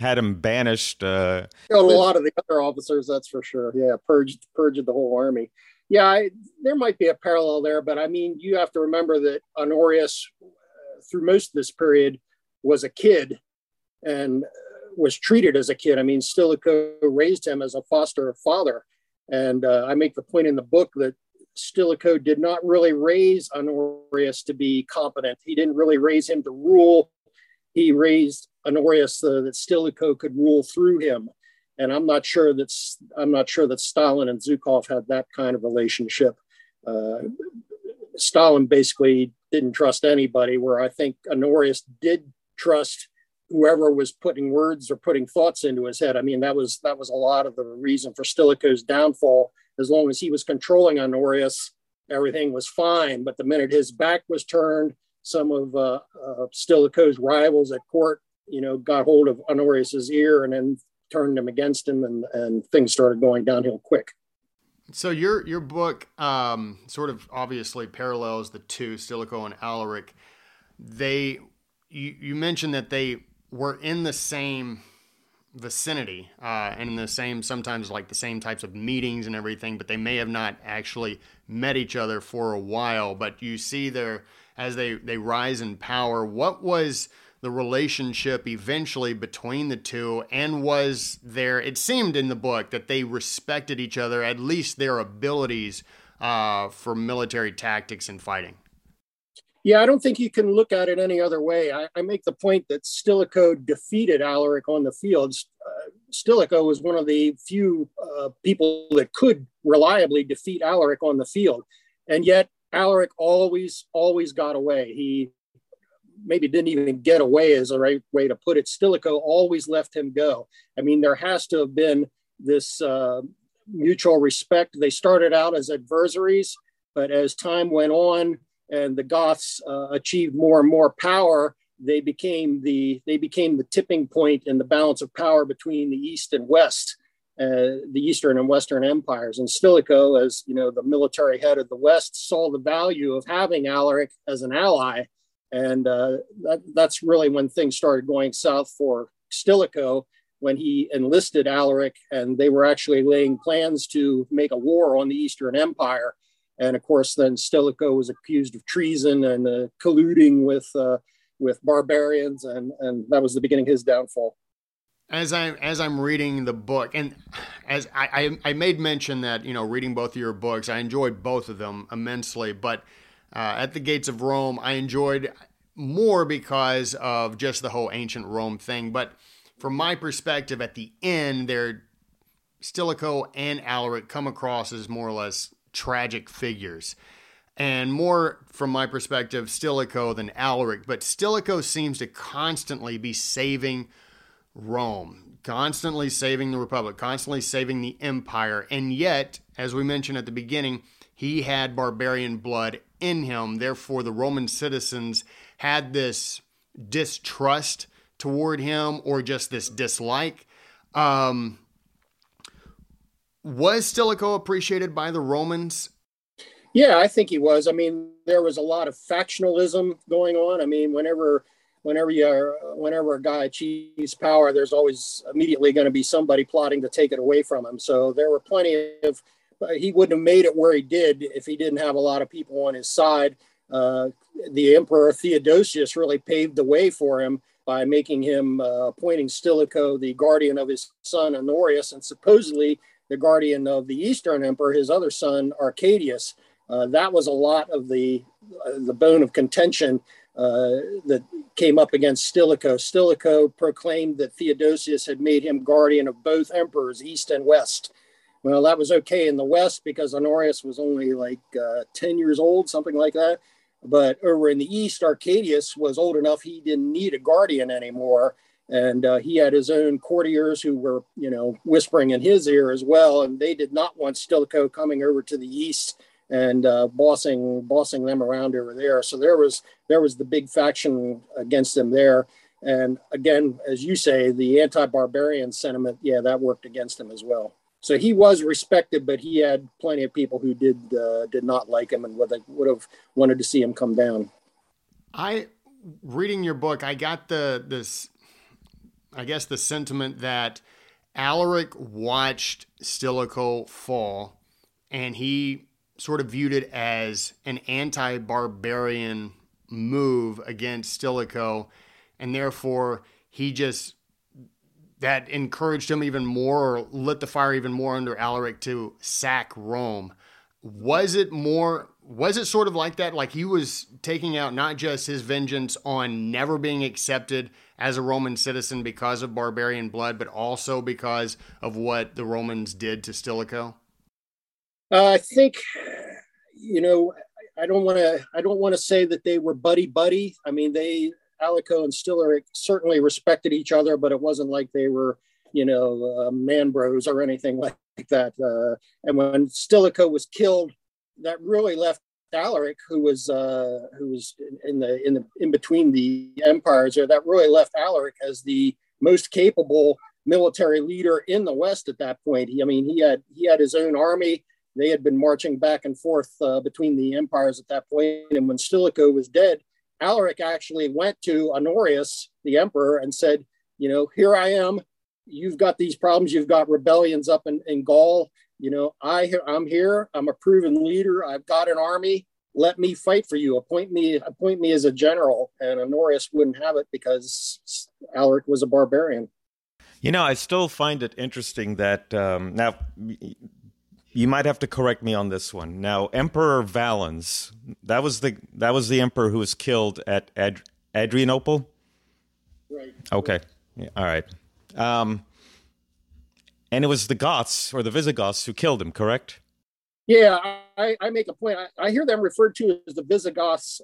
had him banished. Uh,
Killed a lot of the other officers, that's for sure. Yeah, purged purged the whole army. Yeah, I, there might be a parallel there, but I mean, you have to remember that Honorius, uh, through most of this period, was a kid and was treated as a kid. I mean, Stilicho raised him as a foster father. And uh, I make the point in the book that Stilicho did not really raise Honorius to be competent. He didn't really raise him to rule. He raised Honorius so that Stilicho could rule through him. And I'm not sure that I'm not sure that Stalin and Zhukov had that kind of relationship. Uh, Stalin basically didn't trust anybody, where I think Honorius did trust whoever was putting words or putting thoughts into his head. I mean, that was that was a lot of the reason for Stilicho's downfall. As long as he was controlling Honorius, everything was fine. But the minute his back was turned, some of uh, uh, Stilicho's rivals at court, you know, got hold of Honorius's ear and then turned him against him, and and things started going downhill quick.
So your your book um, sort of obviously parallels the two Stilicho and Alaric. They you, you mentioned that they were in the same vicinity uh, and in the same sometimes like the same types of meetings and everything but they may have not actually met each other for a while but you see there as they they rise in power what was the relationship eventually between the two and was there it seemed in the book that they respected each other at least their abilities uh, for military tactics and fighting
yeah, I don't think you can look at it any other way. I, I make the point that Stilicho defeated Alaric on the fields. Uh, Stilicho was one of the few uh, people that could reliably defeat Alaric on the field. And yet, Alaric always, always got away. He maybe didn't even get away, is the right way to put it. Stilicho always left him go. I mean, there has to have been this uh, mutual respect. They started out as adversaries, but as time went on, and the Goths uh, achieved more and more power, they became the they became the tipping point in the balance of power between the East and West, uh, the Eastern and Western empires. And Stilicho, as you know, the military head of the West, saw the value of having Alaric as an ally, and uh, that, that's really when things started going south for Stilicho when he enlisted Alaric, and they were actually laying plans to make a war on the Eastern Empire. And of course, then Stilicho was accused of treason and uh, colluding with uh, with barbarians, and and that was the beginning of his downfall.
As I as I'm reading the book, and as I, I, I made mention that you know reading both of your books, I enjoyed both of them immensely. But uh, at the gates of Rome, I enjoyed more because of just the whole ancient Rome thing. But from my perspective, at the end, there Stilicho and Alaric come across as more or less tragic figures. And more from my perspective, Stilicho than Alaric. But Stilicho seems to constantly be saving Rome, constantly saving the Republic, constantly saving the Empire. And yet, as we mentioned at the beginning, he had barbarian blood in him. Therefore, the Roman citizens had this distrust toward him or just this dislike. Um, was Stilicho appreciated by the Romans?
Yeah, I think he was. I mean, there was a lot of factionalism going on. I mean, whenever whenever you whenever a guy achieves power, there's always immediately going to be somebody plotting to take it away from him. So there were plenty of. He wouldn't have made it where he did if he didn't have a lot of people on his side. Uh, the Emperor Theodosius really paved the way for him by making him uh, appointing Stilicho the guardian of his son Honorius, and supposedly the guardian of the Eastern Emperor, his other son Arcadius. Uh, that was a lot of the uh, the bone of contention that came up against Stilicho. Stilicho proclaimed that Theodosius had made him guardian of both emperors, East and West. Well, that was okay in the West because Honorius was only like uh, 10 years old, something like that. But over in the East, Arcadius was old enough he didn't need a guardian anymore and uh, he had his own courtiers who were, you know, whispering in his ear as well. And they did not want Stilicho coming over to the east and uh, bossing bossing them around over there. So there was there was the big faction against them there. And again, as you say, the anti-barbarian sentiment, yeah, that worked against him as well. So he was respected, but he had plenty of people who did uh, did not like him and would would have wanted to see him come down.
I reading your book, I got the this, I guess the sentiment that Alaric watched Stilicho fall, and he sort of viewed it as an anti-barbarian move against Stilicho, and therefore he just that encouraged him even more or lit the fire even more under Alaric to sack Rome. Was it more was it sort of like that like he was taking out not just his vengeance on never being accepted as a Roman citizen because of barbarian blood but also because of what the Romans did to Stilicho?
Uh, I think you know I don't want to I don't want to say that they were buddy buddy. I mean they Alaric and Stilicho certainly respected each other, but it wasn't like they were, you know, uh, man bros or anything like that. Uh, and when Stilicho was killed, that really left Alaric, who was uh, who was in the in the in between the empires, there, that really left Alaric as the most capable military leader in the West at that point. He, I mean, he had he had his own army. They had been marching back and forth uh, between the empires at that point, and when Stilicho was dead, Alaric actually went to Honorius, the emperor, and said, you know, here I am. You've got these problems. You've got rebellions up in, in Gaul. You know, I I'm here. I'm a proven leader. I've got an army. Let me fight for you. Appoint me. Appoint me as a general. And Honorius wouldn't have it because Alaric was a barbarian.
You know, I still find it interesting that um, now you might have to correct me on this one. Now, Emperor Valens, that was the that was the emperor who was killed at Ad, Adrianople.
Right.
Okay. Yeah, all right. Um, and it was the Goths or the Visigoths who killed him, correct?
Yeah, I, I make a point. I, I hear them referred to as the Visigoths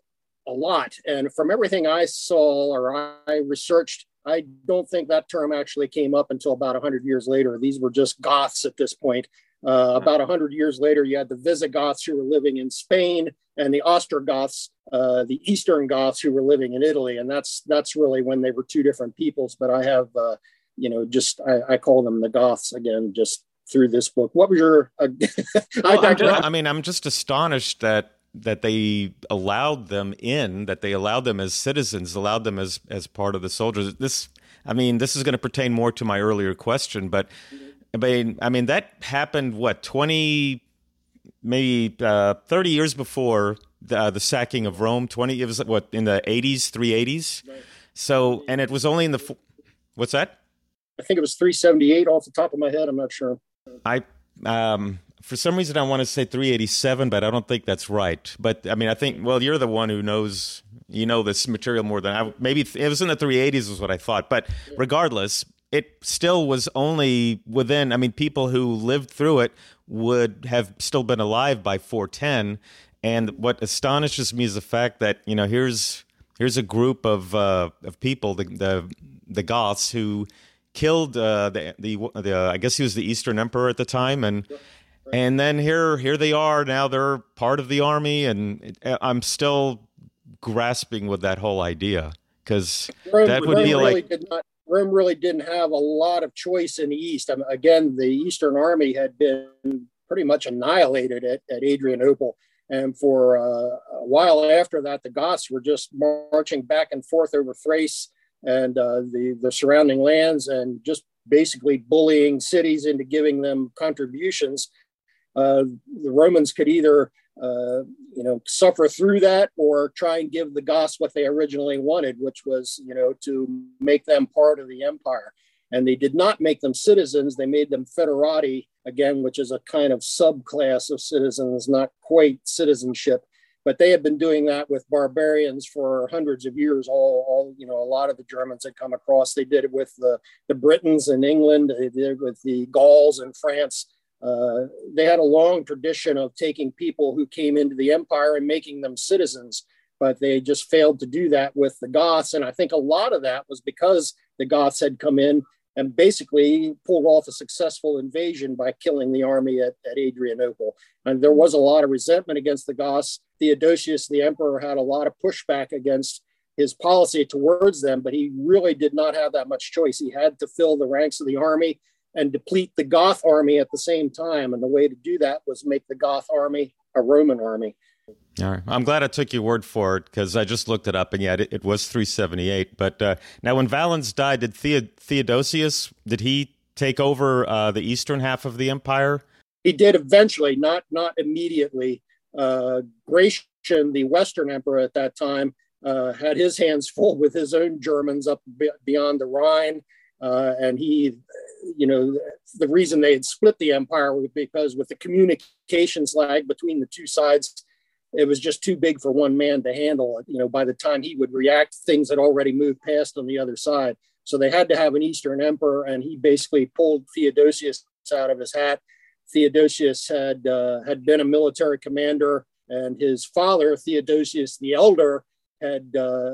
a lot, and from everything I saw or I researched, I don't think that term actually came up until about 100 years later. These were just Goths at this point. Uh, about 100 years later, you had the Visigoths who were living in Spain and the Ostrogoths, uh, the Eastern Goths who were living in Italy. And that's that's really when they were two different peoples. But I have, uh, you know, just I, I, call them the Goths again, just through this book. What was your? Uh,
well, I, just, I mean, I'm just astonished that that they allowed them in, that they allowed them as citizens, allowed them as as part of the soldiers. This, I mean, this is going to pertain more to my earlier question, but. Mm-hmm I mean, I mean that happened what twenty, maybe uh, thirty years before the, uh, the sacking of Rome. Twenty, it was what in the eighties, three eighties. So, and it was only in the what's that?
I think it was three seventy eight off the top of my head. I'm not sure.
I um, for some reason I want to say 387, but I don't think that's right. But I mean, I think well, you're the one who knows you know this material more than I. Maybe it was in the 380s, was what I thought. But regardless, it still was only within, I mean, people who lived through it would have still been alive by 410. And what astonishes me is the fact that, you know, here's here's a group of uh, of people, the, the, the Goths, who killed uh, the, the, the uh, I guess he was the Eastern Emperor at the time. And and then here here they are now they're part of the army and i'm still grasping with that whole idea because that would be
really
like
did not Rome really didn't have a lot of choice in the East. I mean, again, the Eastern Army had been pretty much annihilated at, at Adrianople. And for uh, a while after that, the Goths were just marching back and forth over Thrace and uh, the, the surrounding lands and just basically bullying cities into giving them contributions. Uh, the Romans could either uh, you know, suffer through that or try and give the Goths what they originally wanted, which was, you know, to make them part of the empire. And they did not make them citizens, they made them federati, again, which is a kind of subclass of citizens, not quite citizenship. But they had been doing that with barbarians for hundreds of years. All, all you know, a lot of the Germans had come across. They did it with the, the Britons in England, they did it with the Gauls in France uh, they had a long tradition of taking people who came into the empire and making them citizens, but they just failed to do that with the Goths. And I think a lot of that was because the Goths had come in and basically pulled off a successful invasion by killing the army at, at Adrianople. And there was a lot of resentment against the Goths. Theodosius, the emperor, had a lot of pushback against his policy towards them, but he really did not have that much choice. He had to fill the ranks of the army and deplete the Goth army at the same time. And the way to do that was make the Goth army a Roman army.
All right. I'm glad I took your word for it because I just looked it up and yet it, it was 378. But uh, now, when Valens died, did Theodosius did he take over uh, the eastern half of the empire?
He did eventually, not not immediately. Uh, Gratian, the Western emperor at that time, uh, had his hands full with his own Germans up beyond the Rhine, uh, and he, you know, the reason they had split the empire was because with the communications lag between the two sides it was just too big for one man to handle. it. You know, by the time he would react, things had already moved past on the other side. So they had to have an Eastern emperor, and he basically pulled Theodosius out of his hat. Theodosius had uh, had been a military commander, and his father Theodosius the Elder had uh,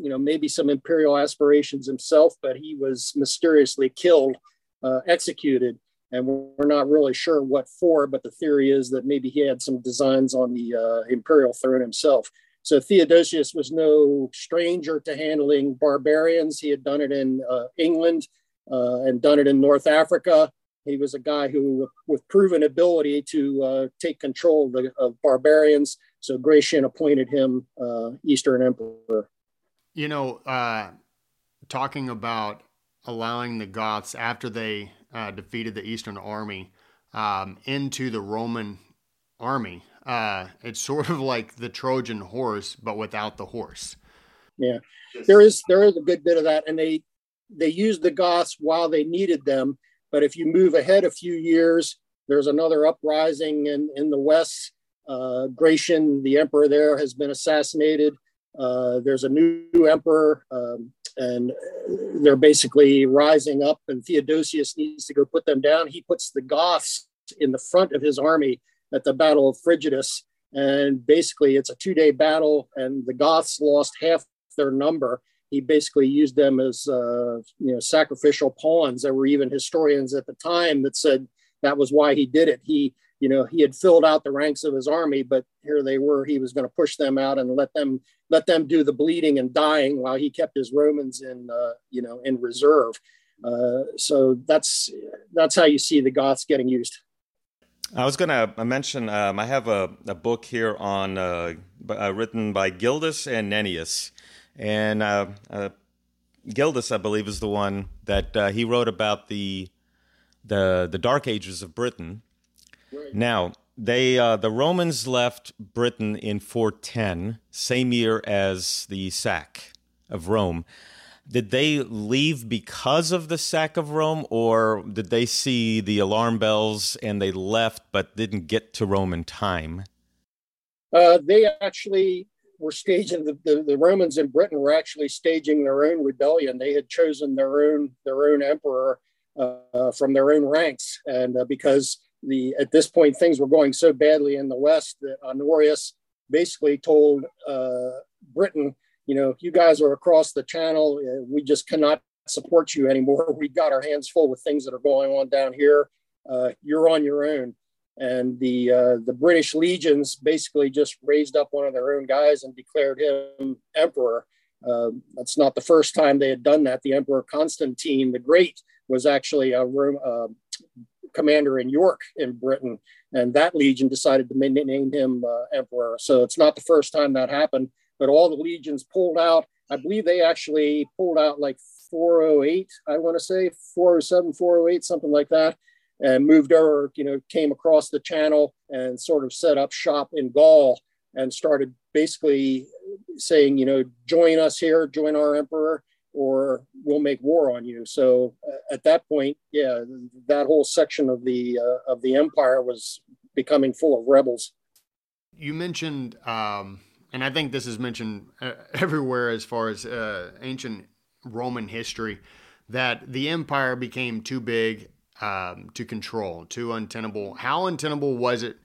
you know maybe some imperial aspirations himself, but he was mysteriously killed, uh, executed and we're not really sure what for, but the theory is that maybe he had some designs on the uh, imperial throne himself. So Theodosius was no stranger to handling barbarians. He had done it in uh, England uh, and done it in North Africa. He was a guy who, with proven ability to uh, take control of, the, of, barbarians. So Gratian appointed him uh, Eastern Emperor.
You know, uh, talking about allowing the Goths after they uh, defeated the Eastern Army um, into the Roman army. Uh, it's sort of like the Trojan horse, but without the horse.
Yeah, there is there is a good bit of that, and they they used the Goths while they needed them. But if you move ahead a few years, there's another uprising in in the west. Uh, Gratian, the emperor there, has been assassinated. Uh, there's a new emperor, um, and they're basically rising up, and Theodosius needs to go put them down. He puts the Goths in the front of his army at the Battle of Frigidus, and basically it's a two-day battle, and the Goths lost half their number. He basically used them as uh, you know sacrificial pawns. There were even historians at the time that said that was why he did it. He you know he had filled out the ranks of his army but here they were he was going to push them out and let them let them do the bleeding and dying while he kept his romans in uh, you know in reserve uh, so that's that's how you see the goths getting used
I was going to mention um, I have a, a, book here on uh, uh written by Gildas and Nennius, and uh, uh, Gildas, I believe, is the one that he wrote about the the the Dark Ages of Britain, now, they uh, the Romans left Britain in 410, same year as the sack of Rome. Did they leave because of the sack of Rome, or did they see the alarm bells and they left but didn't get to Rome in time?
Uh, they actually were staging the, the, the, Romans in Britain were actually staging their own rebellion. They had chosen their own their own emperor uh, from their own ranks, and uh, because the at this point things were going so badly in the West that Honorius basically told uh, Britain, you know, you guys are across the channel, uh, we just cannot support you anymore. We've got our hands full with things that are going on down here. Uh, you're on your own. And the uh, the British legions basically just raised up one of their own guys and declared him emperor. Uh, that's not the first time they had done that. The Emperor Constantine the Great was actually a uh, commander in York in Britain, and that legion decided to name him uh, emperor. So it's not the first time that happened, but all the legions pulled out. I believe they actually pulled out like 408, I want to say 407, 408, something like that, and moved over, you know, came across the channel and sort of set up shop in Gaul and started basically saying, you know, join us here, join our emperor or we'll make war on you. So uh, at that point, yeah, that whole section of the uh, of the empire was becoming full of rebels.
You mentioned, um, and I think this is mentioned uh, everywhere as far as uh, ancient Roman history, that the empire became too big um, to control, too untenable. How untenable was it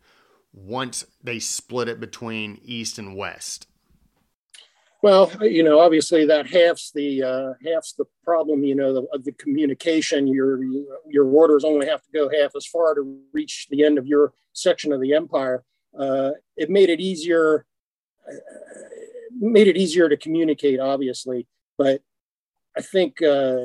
once they split it between east and west?
Well, you know, obviously that halves the uh, halves the problem. You know, the, of the communication. Your your orders only have to go half as far to reach the end of your section of the empire. Uh, it made it easier. Uh, made it easier to communicate, obviously, but I think uh,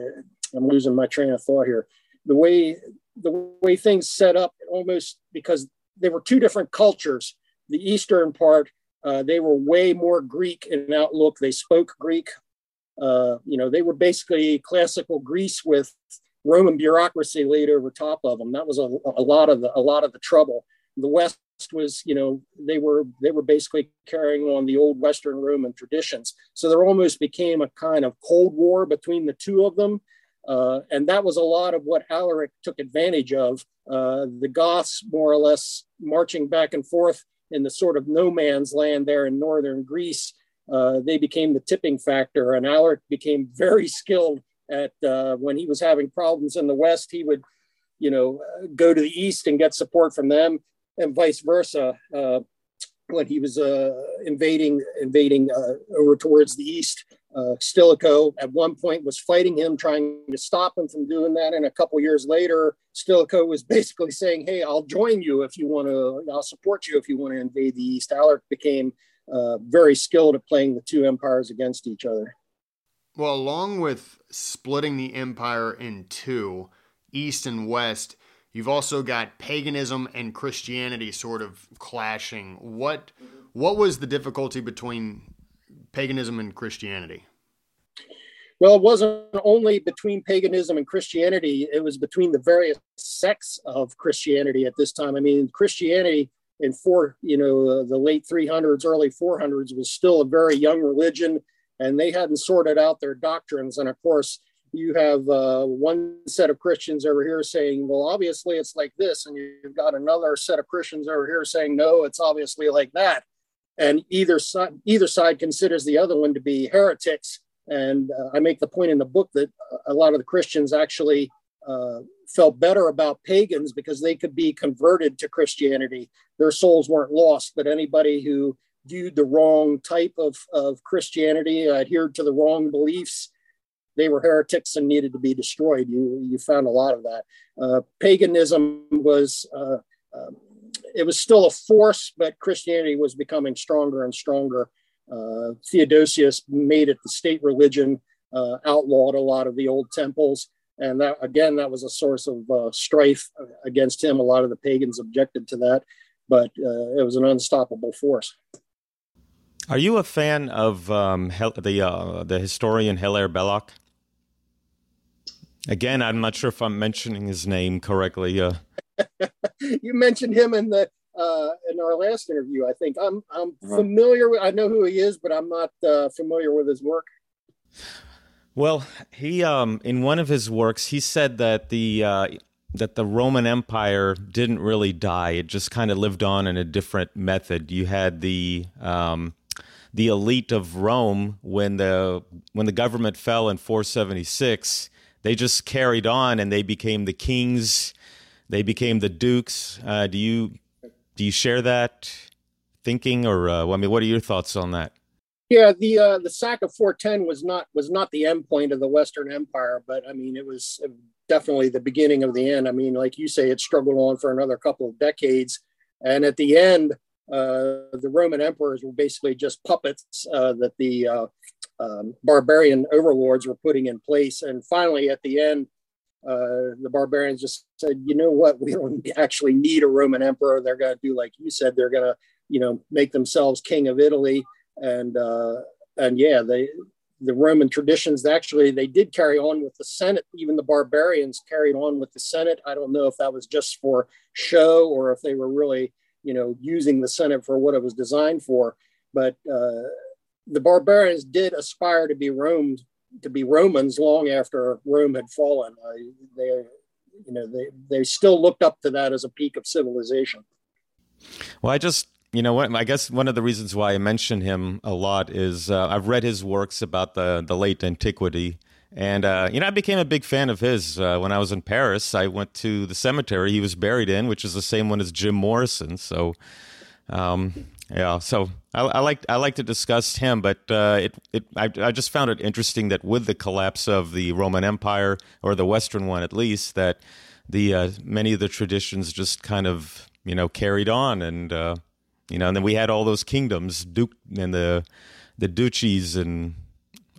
I'm losing my train of thought here. The way the way things set up, almost because they were two different cultures. The eastern part uh, they were way more Greek in outlook. They spoke Greek. Uh, you know, they were basically classical Greece with Roman bureaucracy laid over top of them. That was a, a lot of the a lot of the trouble. The West was, you know, they were they were basically carrying on the old Western Roman traditions. So there almost became a kind of cold war between the two of them. Uh, and that was a lot of what Alaric took advantage of. Uh, the Goths, more or less, marching back and forth in the sort of no man's land there in northern Greece, uh, they became the tipping factor. And Alaric became very skilled at uh, when he was having problems in the West, he would, you know, go to the East and get support from them, and vice versa. Uh, when he was uh, invading invading uh, over towards the East, uh, Stilicho at one point was fighting him, trying to stop him from doing that. And a couple years later, Stilicho was basically saying, "Hey, I'll join you if you want to. I'll support you if you want to invade the East." Alaric became uh, very skilled at playing the two empires against each other.
Well, along with splitting the empire in two, East and West, you've also got paganism and Christianity sort of clashing. What what was the difficulty between paganism and Christianity?
Well, it wasn't only between paganism and Christianity, it was between the various sects of Christianity at this time. I mean, Christianity in four, you know, uh, the late 300s, early 400s was still a very young religion, and they hadn't sorted out their doctrines. And of course, you have uh, one set of Christians over here saying, well, obviously it's like this. And you've got another set of Christians over here saying, no, it's obviously like that and either side either side considers the other one to be heretics. And uh, I make the point in the book that a lot of the Christians actually uh, felt better about pagans because they could be converted to Christianity. Their souls weren't lost, but anybody who viewed the wrong type of, of Christianity, adhered to the wrong beliefs, they were heretics and needed to be destroyed. You, you found a lot of that. Uh, paganism was uh, um, it was still a force, but Christianity was becoming stronger and stronger. Uh, Theodosius made it the state religion, uh, outlawed a lot of the old temples. And that, again, that was a source of uh, strife against him. A lot of the pagans objected to that, but uh, it was an unstoppable force.
Are you a fan of um, the uh, the historian Hilaire Belloc? Again, I'm not sure if I'm mentioning his name correctly. Uh,
you mentioned him in the uh, in our last interview. I think I'm I'm familiar with. I know who he is, but I'm not uh, familiar with his work.
Well, he um, in one of his works he said that the uh, that the Roman Empire didn't really die; it just kind of lived on in a different method. You had the um, the elite of Rome when the when the government fell in 476. They just carried on and they became the kings they became the Dukes. Uh, do you do you share that thinking, or uh, I mean, what are your thoughts on that?
Yeah, the uh, the sack of 410 was not was not the end point of the Western Empire, but I mean, it was definitely the beginning of the end. I mean, like you say, it struggled on for another couple of decades, and at the end, uh, the Roman emperors were basically just puppets uh, that the uh, um, barbarian overlords were putting in place. And finally, at the end, uh, the barbarians just said, you know what, we don't actually need a Roman emperor. They're going to do like you said. They're going to, you know, make themselves king of Italy, and uh, and yeah, they the Roman traditions actually they did carry on with the Senate. Even the barbarians carried on with the Senate. I don't know if that was just for show or if they were really, you know, using the Senate for what it was designed for. But uh, the barbarians did aspire to be Rome to be Romans long after Rome had fallen. Uh, they, you know, they they still looked up to that as a peak of civilization.
Well, I just you know I guess one of the reasons why I mention him a lot is uh, I've read his works about the the late antiquity. And uh, you know, I became a big fan of his uh, when I was in Paris. I went to the cemetery he was buried in, which is the same one as Jim Morrison. So, um, Yeah, so I, I like I like to discuss him, but uh, it it I, I just found it interesting that with the collapse of the Roman Empire or the Western one at least, that the uh, many of the traditions just kind of you know carried on, and uh, you know, and then we had all those kingdoms, duke and the the duchies and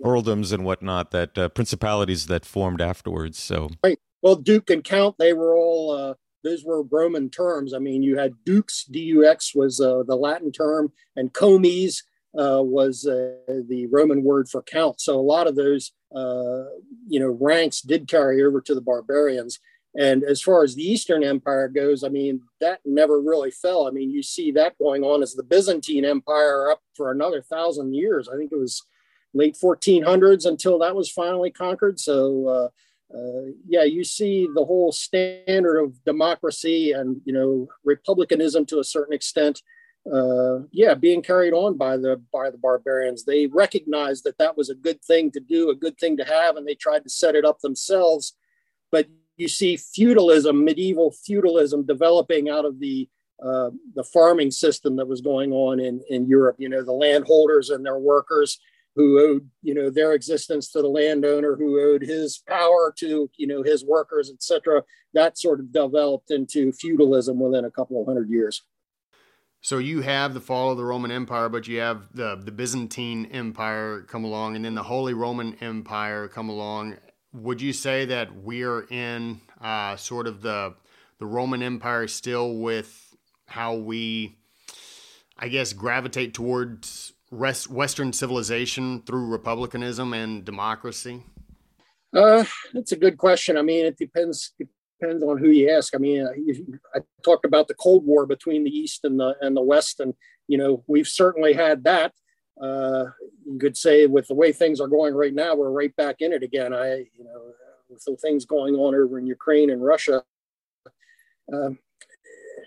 earldoms and whatnot, that uh, principalities that formed afterwards. So
right, well, duke and count, they were all uh, those were Roman terms. I mean, you had dux, dux was uh, the Latin term, and comes uh, was uh, the Roman word for count. So a lot of those, uh, you know, ranks did carry over to the barbarians. And as far as the Eastern Empire goes, I mean, that never really fell. I mean, you see that going on as the Byzantine Empire up for another thousand years. I think it was late 1400s until that was finally conquered. So uh, yeah, you see the whole standard of democracy and you know republicanism to a certain extent. Uh, yeah, being carried on by the by the barbarians. They recognized that that was a good thing to do, a good thing to have, and they tried to set it up themselves. But you see feudalism, medieval feudalism, developing out of the uh, the farming system that was going on in in Europe. You know, the landholders and their workers who owed you know their existence to the landowner who owed his power to you know his workers etc that sort of developed into feudalism within a couple of hundred years.
So you have the fall of the roman empire but you have the the byzantine empire come along and then the holy roman empire come along. Would you say that we're in uh, sort of the the roman empire still with how we i guess gravitate towards rest, Western civilization through republicanism and democracy?
Uh, that's a good question. I mean, it depends depends on who you ask. I mean, I talked about the Cold War between the East and the and the West, and you know, we've certainly had that. Uh, you could say with the way things are going right now, we're right back in it again. I, you know, with the things going on over in Ukraine and Russia, um,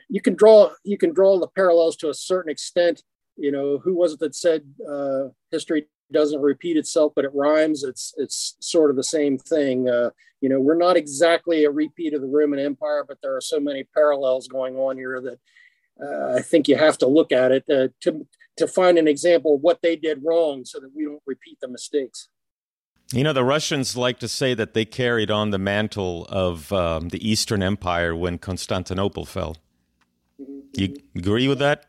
you can draw you can draw the parallels to a certain extent you know, who was it that said uh, history doesn't repeat itself, but it rhymes? It's it's sort of the same thing. Uh, you know, we're not exactly a repeat of the Roman Empire, but there are so many parallels going on here that uh, I think you have to look at it uh, to to find an example of what they did wrong, so that we don't repeat the mistakes.
You know, the Russians like to say that they carried on the mantle of um, the Eastern Empire when Constantinople fell. Mm-hmm. You agree with that?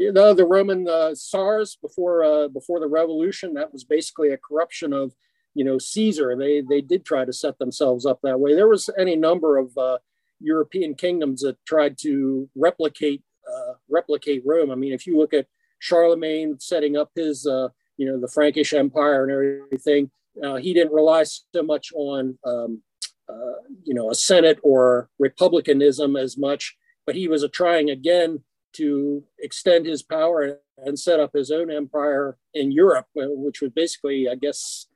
You know the Roman uh, Tsars before uh, before the revolution. That was basically a corruption of you know Caesar. They they did try to set themselves up that way. There was any number of uh, European kingdoms that tried to replicate uh, replicate Rome. I mean, if you look at Charlemagne setting up his uh, you know the Frankish Empire and everything, uh, he didn't rely so much on um, you know a Senate or republicanism as much, but he was trying again to extend his power and set up his own empire in Europe, which was basically, I guess,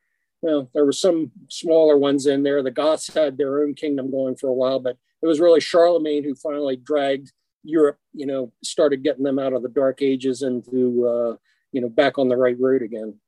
well, there were some smaller ones in there. The Goths had their own kingdom going for a while, but it was really Charlemagne who finally dragged Europe, you know, started getting them out of the dark ages and to, uh, you know, back on the right road again.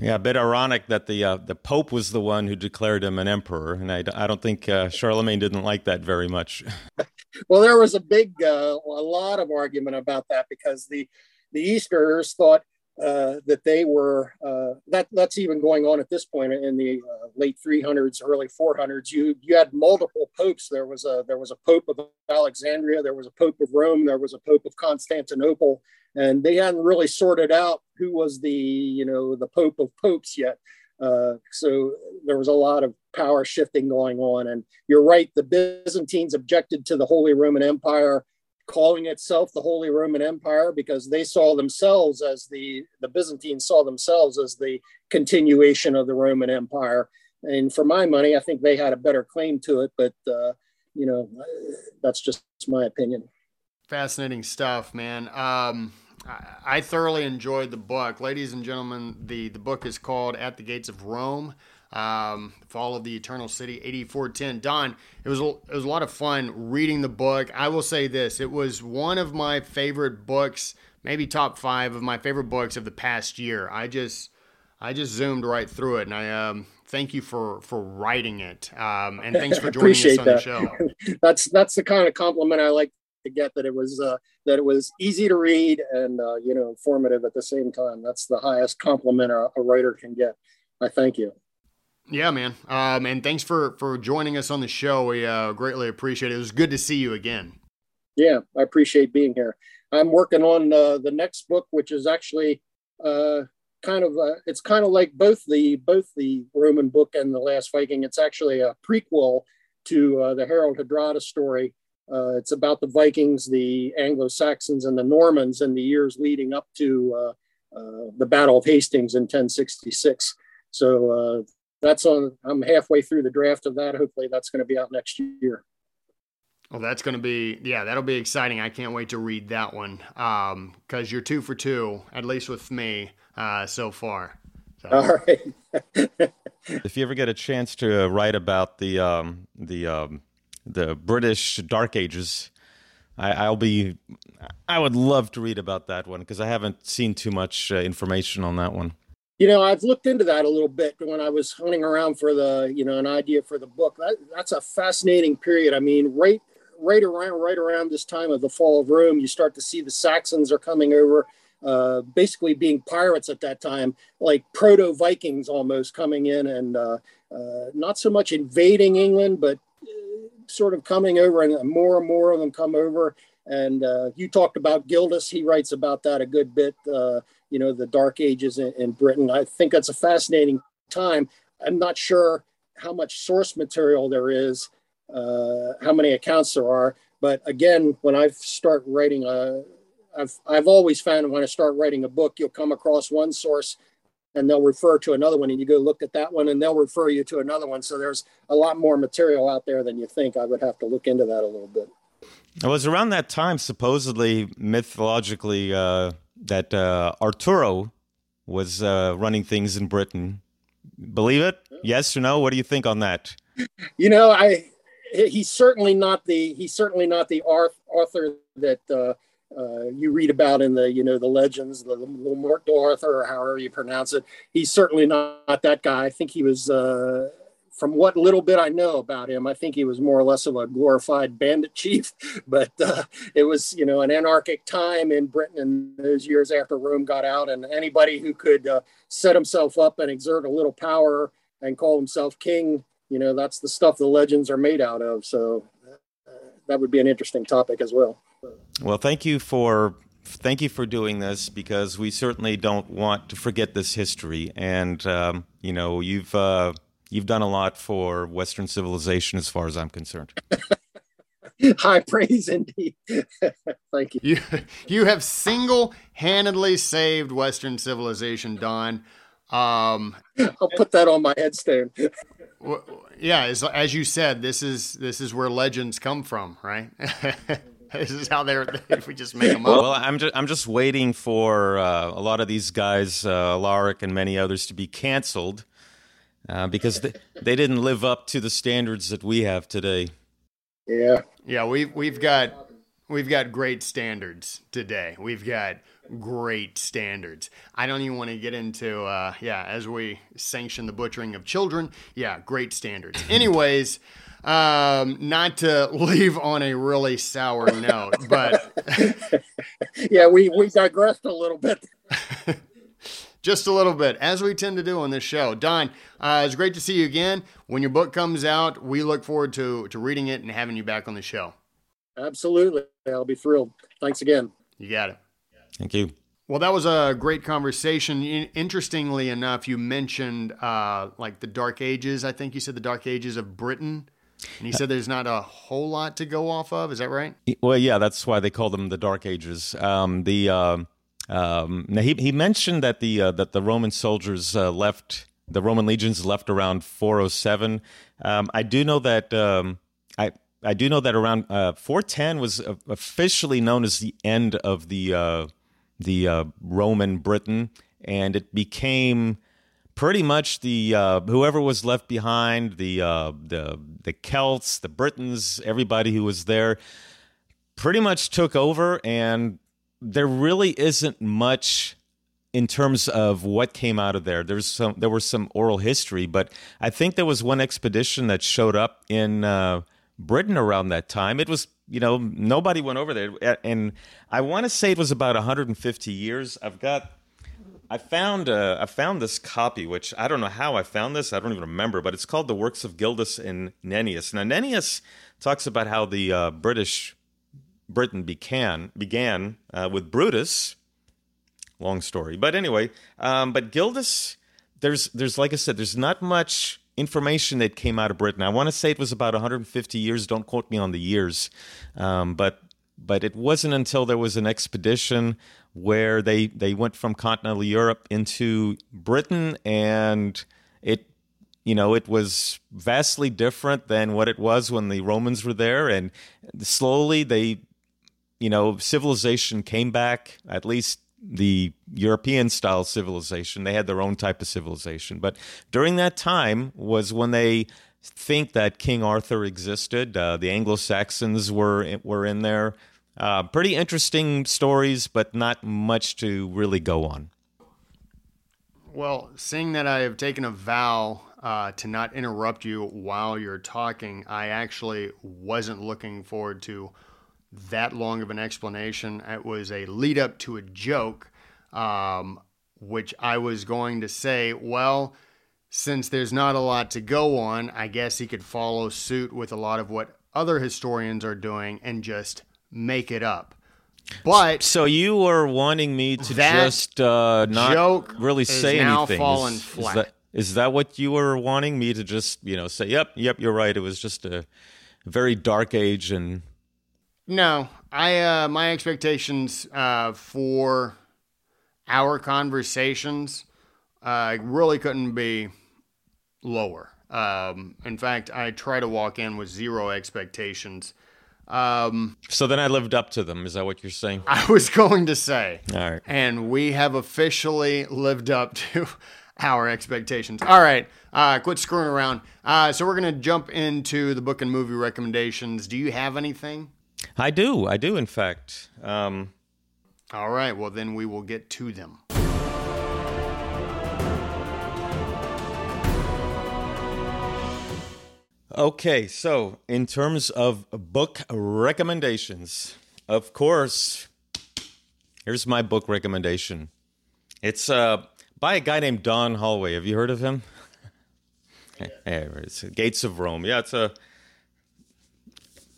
Yeah, a bit ironic that the uh, the Pope was the one who declared him an emperor, and I, I don't think uh, Charlemagne didn't like that very much.
well, there was a big, uh, a lot of argument about that because the the Easterners thought uh, that they were uh, that that's even going on at this point in the uh, late 300s, early 400s. You you had multiple popes. There was a there was a pope of Alexandria, there was a pope of Rome, there was a pope of Constantinople, and they hadn't really sorted out who was the you know the pope of popes yet. Uh, so there was a lot of power shifting going on. And you're right, the Byzantines objected to the Holy Roman Empire calling itself the Holy Roman Empire because they saw themselves as the, the Byzantines saw themselves as the continuation of the Roman Empire. And for my money, I think they had a better claim to it, but, uh, you know, that's just my opinion.
Fascinating stuff, man. Um, I thoroughly enjoyed the book. Ladies and gentlemen, the, the book is called At the Gates of Rome um, Fall of the Eternal City, 8410. Don, it was, a, it was a lot of fun reading the book. I will say this it was one of my favorite books, maybe top five of my favorite books of the past year. I just. I just zoomed right through it, and I um, thank you for for writing it, um, and thanks for joining us on that. the show.
that's that's the kind of compliment I like to get that it was uh, that it was easy to read and uh, you know informative at the same time. That's the highest compliment a, a writer can get. I thank you.
Yeah, man. Um, and thanks for for joining us on the show. We uh, greatly appreciate it. It was good to see you again.
Yeah, I appreciate being here. I'm working on uh, the next book, which is actually uh, kind of uh, it's kind of like both the both the Roman book and the Last Viking. It's actually a prequel to uh, the Harald Hardrada story. Uh, it's about the Vikings, the Anglo Saxons, and the Normans in the years leading up to uh, uh, the Battle of Hastings in 1066. So uh, that's on. I'm halfway through the draft of that. Hopefully, that's going to be out next year.
Well, that's going to be yeah, that'll be exciting. I can't wait to read that one because um, you're two for two, at least with me uh, so far. So.
All right.
if you ever get a chance to write about the um, the um, the British Dark Ages, I, will be. I would love to read about that one because I haven't seen too much uh, information on that one.
You know, I've looked into that a little bit when I was hunting around for the, you know, an idea for the book. That, that's a fascinating period. I mean, right right around right around this time of the fall of Rome, you start to see the Saxons are coming over, uh, basically being pirates at that time, like proto Vikings almost coming in and uh, uh, not so much invading England, but sort of coming over, and more and more of them come over. And uh, you talked about Gildas; he writes about that a good bit. Uh, you know, the Dark Ages in, in Britain. I think that's a fascinating time. I'm not sure how much source material there is uh, how many accounts there are. But again, when I start writing a, I've, I've always found when I start writing a book, you'll come across one source and they'll refer to another one and you go look at that one and they'll refer you to another one. So there's a lot more material out there than you think. I would have to look into that a little bit.
It was around that time, supposedly, mythologically, uh, that uh, Arthur was uh, running things in Britain. Believe it? Yes or no? What do you think on that?
You know, I he's certainly not the he's certainly not the Arthur that uh, you read about in the you know the legends, the Mort Arthur or however you pronounce it. He's certainly not, that guy. I think he was. Uh, from what little bit I know about him, I think he was more or less of a glorified bandit chief. But uh, it was, you know, an anarchic time in Britain in those years after Rome got out, and anybody who could uh, set himself up and exert a little power and call himself king you know that's the stuff the legends are made out of so that would be an interesting topic as well.
Well thank you for thank you for doing this because we certainly don't want to forget this history. And um, you know you've uh, you've done a lot for western civilization as far as i'm concerned.
High praise indeed. Thank you.
You you have single-handedly saved western civilization don. Um,
I'll put that on my headstone
yeah, as, as you said, this is this is where legends come from, right? this is how they're. If we just make them up.
Well, I'm just I'm just waiting for uh, a lot of these guys, uh, Alaric and many others, to be canceled uh, because they, they didn't live up to the standards that we have today.
Yeah,
yeah, we've we've got we've got great standards today. We've got great standards. I don't even want to get into, uh, yeah, as we sanction the butchering of children. Yeah, great standards. Anyways, um, not to leave on a really sour note, but
yeah, we we digressed a little bit.
Just a little bit, as we tend to do on this show. Don, uh, it's great to see you again. When your book comes out, we look forward to to reading it and having you back on the show.
Absolutely, I'll be thrilled. Thanks again.
You got it.
Thank you.
Well, that was a great conversation. Interestingly enough, you mentioned uh, like the Dark Ages. I think you said the Dark Ages of Britain. And he said there's not a whole lot to go off of. Is that right?
Well, yeah, that's why they call them the Dark Ages. Um, the uh, um, now he he mentioned that the uh, that the Roman soldiers uh, left the Roman legions left around 407. Um, I do know that um, I I do know that around uh, 410 was officially known as the end of the uh, the uh, Roman Britain, and it became pretty much the uh, whoever was left behind, the uh, the the Celts, the Britons, everybody who was there, pretty much took over, and there really isn't much in terms of what came out of there. There's some there was some oral history, but I think there was one expedition that showed up in uh, Britain around that time. It was you know, nobody went over there. And I want to say it was about 150 years. I've got, I found, uh, I found this copy, which I don't know how I found this. I don't even remember, but it's called The Works of Gildas and Nennius. Now, Nennius talks about how the uh, British Britain began began uh, with Brutus. Long story, but anyway, um, but Gildas, there's there's like I said, there's not much information that came out of Britain. I want to say it was about 150 years. Don't quote me on the years, um, but but it wasn't until there was an expedition where they they went from continental Europe into Britain, and it you know it was vastly different than what it was when the Romans were there, and slowly they you know civilization came back at least the European style civilization. They had their own type of civilization. But during that time was when they think that King Arthur existed. Uh, the Anglo Saxons were were in there. Uh, pretty interesting stories, but not much to really go on.
Well, seeing that I have taken a vow uh, to not interrupt you while you're talking, I actually wasn't looking forward to that long of an explanation. It was a lead up to a joke, um, which I was going to say, well, since there's not a lot to go on, I guess he could follow suit with a lot of what other historians are doing and just make it up. But
so you were wanting me to just uh, not
joke
really say anything.
fallen
is,
flat.
Is that, is that what you were wanting me to just you know say? Yep, yep, you're right. It was just a very dark age, and
No, I uh, my expectations uh, for our conversations uh, really couldn't be lower. Um, in fact, I try to walk in with zero expectations. Um,
so then I lived up to them. Is that what you're saying?
I was going to say,
All right.
and we have officially lived up to our expectations. All right, uh, quit screwing around. Uh, so we're gonna jump into the book and movie recommendations. Do you have anything?
I do. I do. In fact. Um,
All right, well, then we will get to them.
Okay, so in terms of book recommendations, of course, here's my book recommendation. It's uh, by a guy named Don Hollway. Have you heard of him? Yeah, it's Gates of Rome. Yeah, it's a.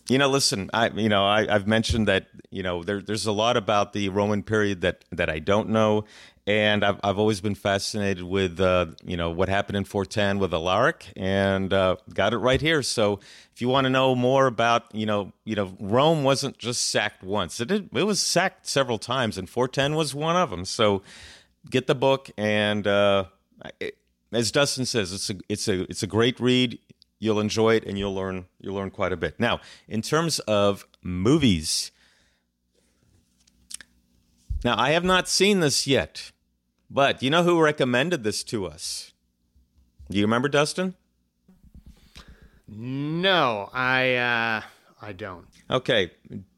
You know, listen. I you know I, I've mentioned that you know there, there's a lot about the Roman period that that I don't know, and I've I've always been fascinated with uh, you know what happened in 410 with Alaric, and uh, got it right here. So if you want to know more about you know you know Rome wasn't just sacked once; it did, it was sacked several times, and 410 was one of them. So get the book, and uh, it, as Dustin says, it's a it's a it's a great read. You'll enjoy it, and you'll learn you'll learn quite a bit. Now, in terms of movies. Now, I have not seen this yet, but you know who recommended this to us? Do you remember, Dustin?
No, I uh, I don't.
Okay,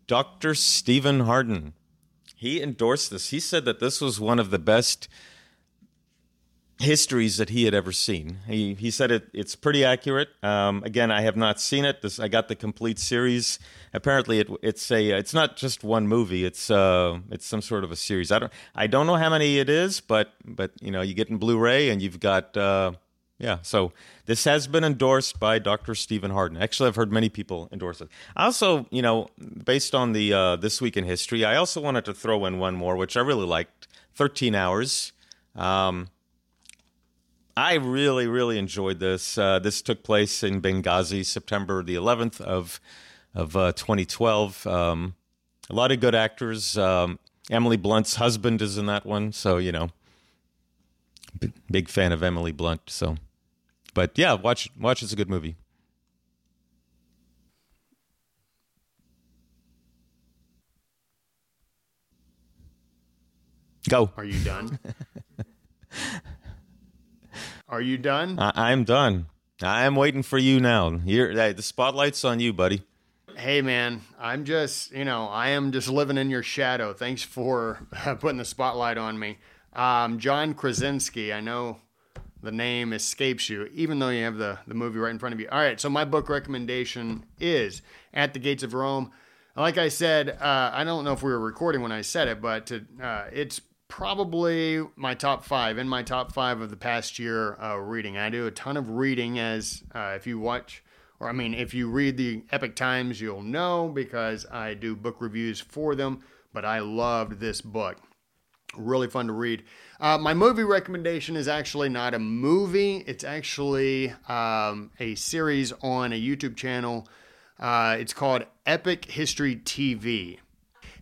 Dr. Stephen Hardin. He endorsed this. He said that this was one of the best histories that he had ever seen. He he said it it's pretty accurate. Um, again, I have not seen it. This I got the complete series. Apparently, it it's a it's not just one movie. It's uh it's some sort of a series. I don't I don't know how many it is, but but you know you get in Blu-ray and you've got. Uh, yeah, so this has been endorsed by Dr. Stephen Hardin. Actually, I've heard many people endorse it. Also, you know, based on the uh, this week in history, I also wanted to throw in one more, which I really liked. Thirteen hours. Um, I really, really enjoyed this. Uh, this took place in Benghazi, September the 11th of of uh, 2012. Um, a lot of good actors. Um, Emily Blunt's husband is in that one, so you know, b- big fan of Emily Blunt. So, but yeah, watch watch. It's a good movie. Go.
Are you done? Are you done?
I- I'm done. I'm waiting for you now. You're, hey, the spotlight's on you, buddy.
Hey man, I'm just, you know, I am just living in your shadow. Thanks for putting the spotlight on me. Um, John Krasinski, I know the name escapes you, even though you have the, the movie right in front of you. All right, so my book recommendation is At the Gates of Rome. like I said, uh, I don't know if we were recording when I said it, but to, uh, it's probably my top five in my top five of the past year uh, reading. I do a ton of reading, as uh, if you watch, or I mean, if you read the Epoch Times, you'll know because I do book reviews for them. But I loved this book. Really fun to read. Uh, my movie recommendation is actually not a movie, it's actually um, a series on a YouTube channel. Uh, it's called Epic History TV.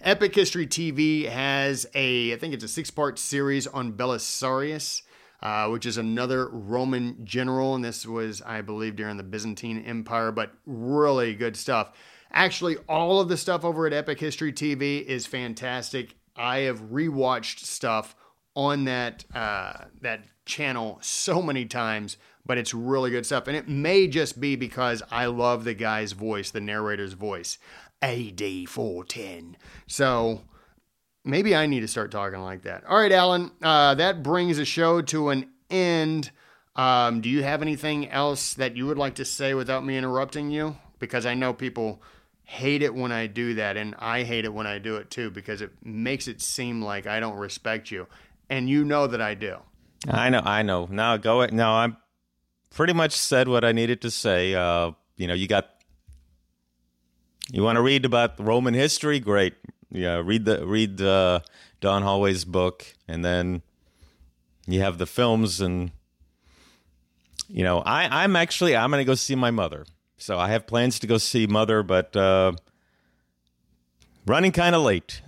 Epic History TV has a, I think it's a six part series on Belisarius, uh, which is another Roman general. And this was, I believe, during the Byzantine Empire, but really good stuff. Actually, all of the stuff over at Epic History TV is fantastic. I have rewatched stuff on that uh, that channel so many times, but it's really good stuff. And it may just be because I love the guy's voice, the narrator's voice. AD 410. So maybe I need to start talking like that. All right, Alan, uh, that brings the show to an end. Um, do you have anything else that you would like to say without me interrupting you? Because I know people hate it when I do that, and I hate it when I do it too, because it makes it seem like I don't respect you. And you know that I do.
I know, I know. Now go. It. No, I'm pretty much said what I needed to say. Uh, you know, you got you want to read about Roman history? Great. Yeah, read the read uh, Don Hollway's book, and then you have the films. And you know, I I'm actually I'm gonna go see my mother. So I have plans to go see mother, but uh, running kind of late.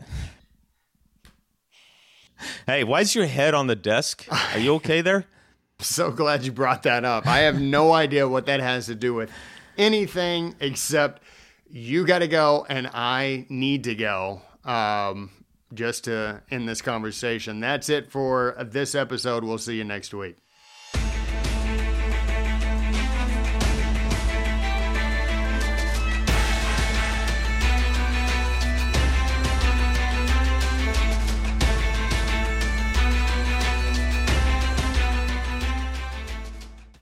hey, why is your head on the desk? Are you okay there?
so glad you brought that up. I have no idea what that has to do with anything except you got to go and I need to go um, just to end this conversation. That's it for this episode. We'll see you next week.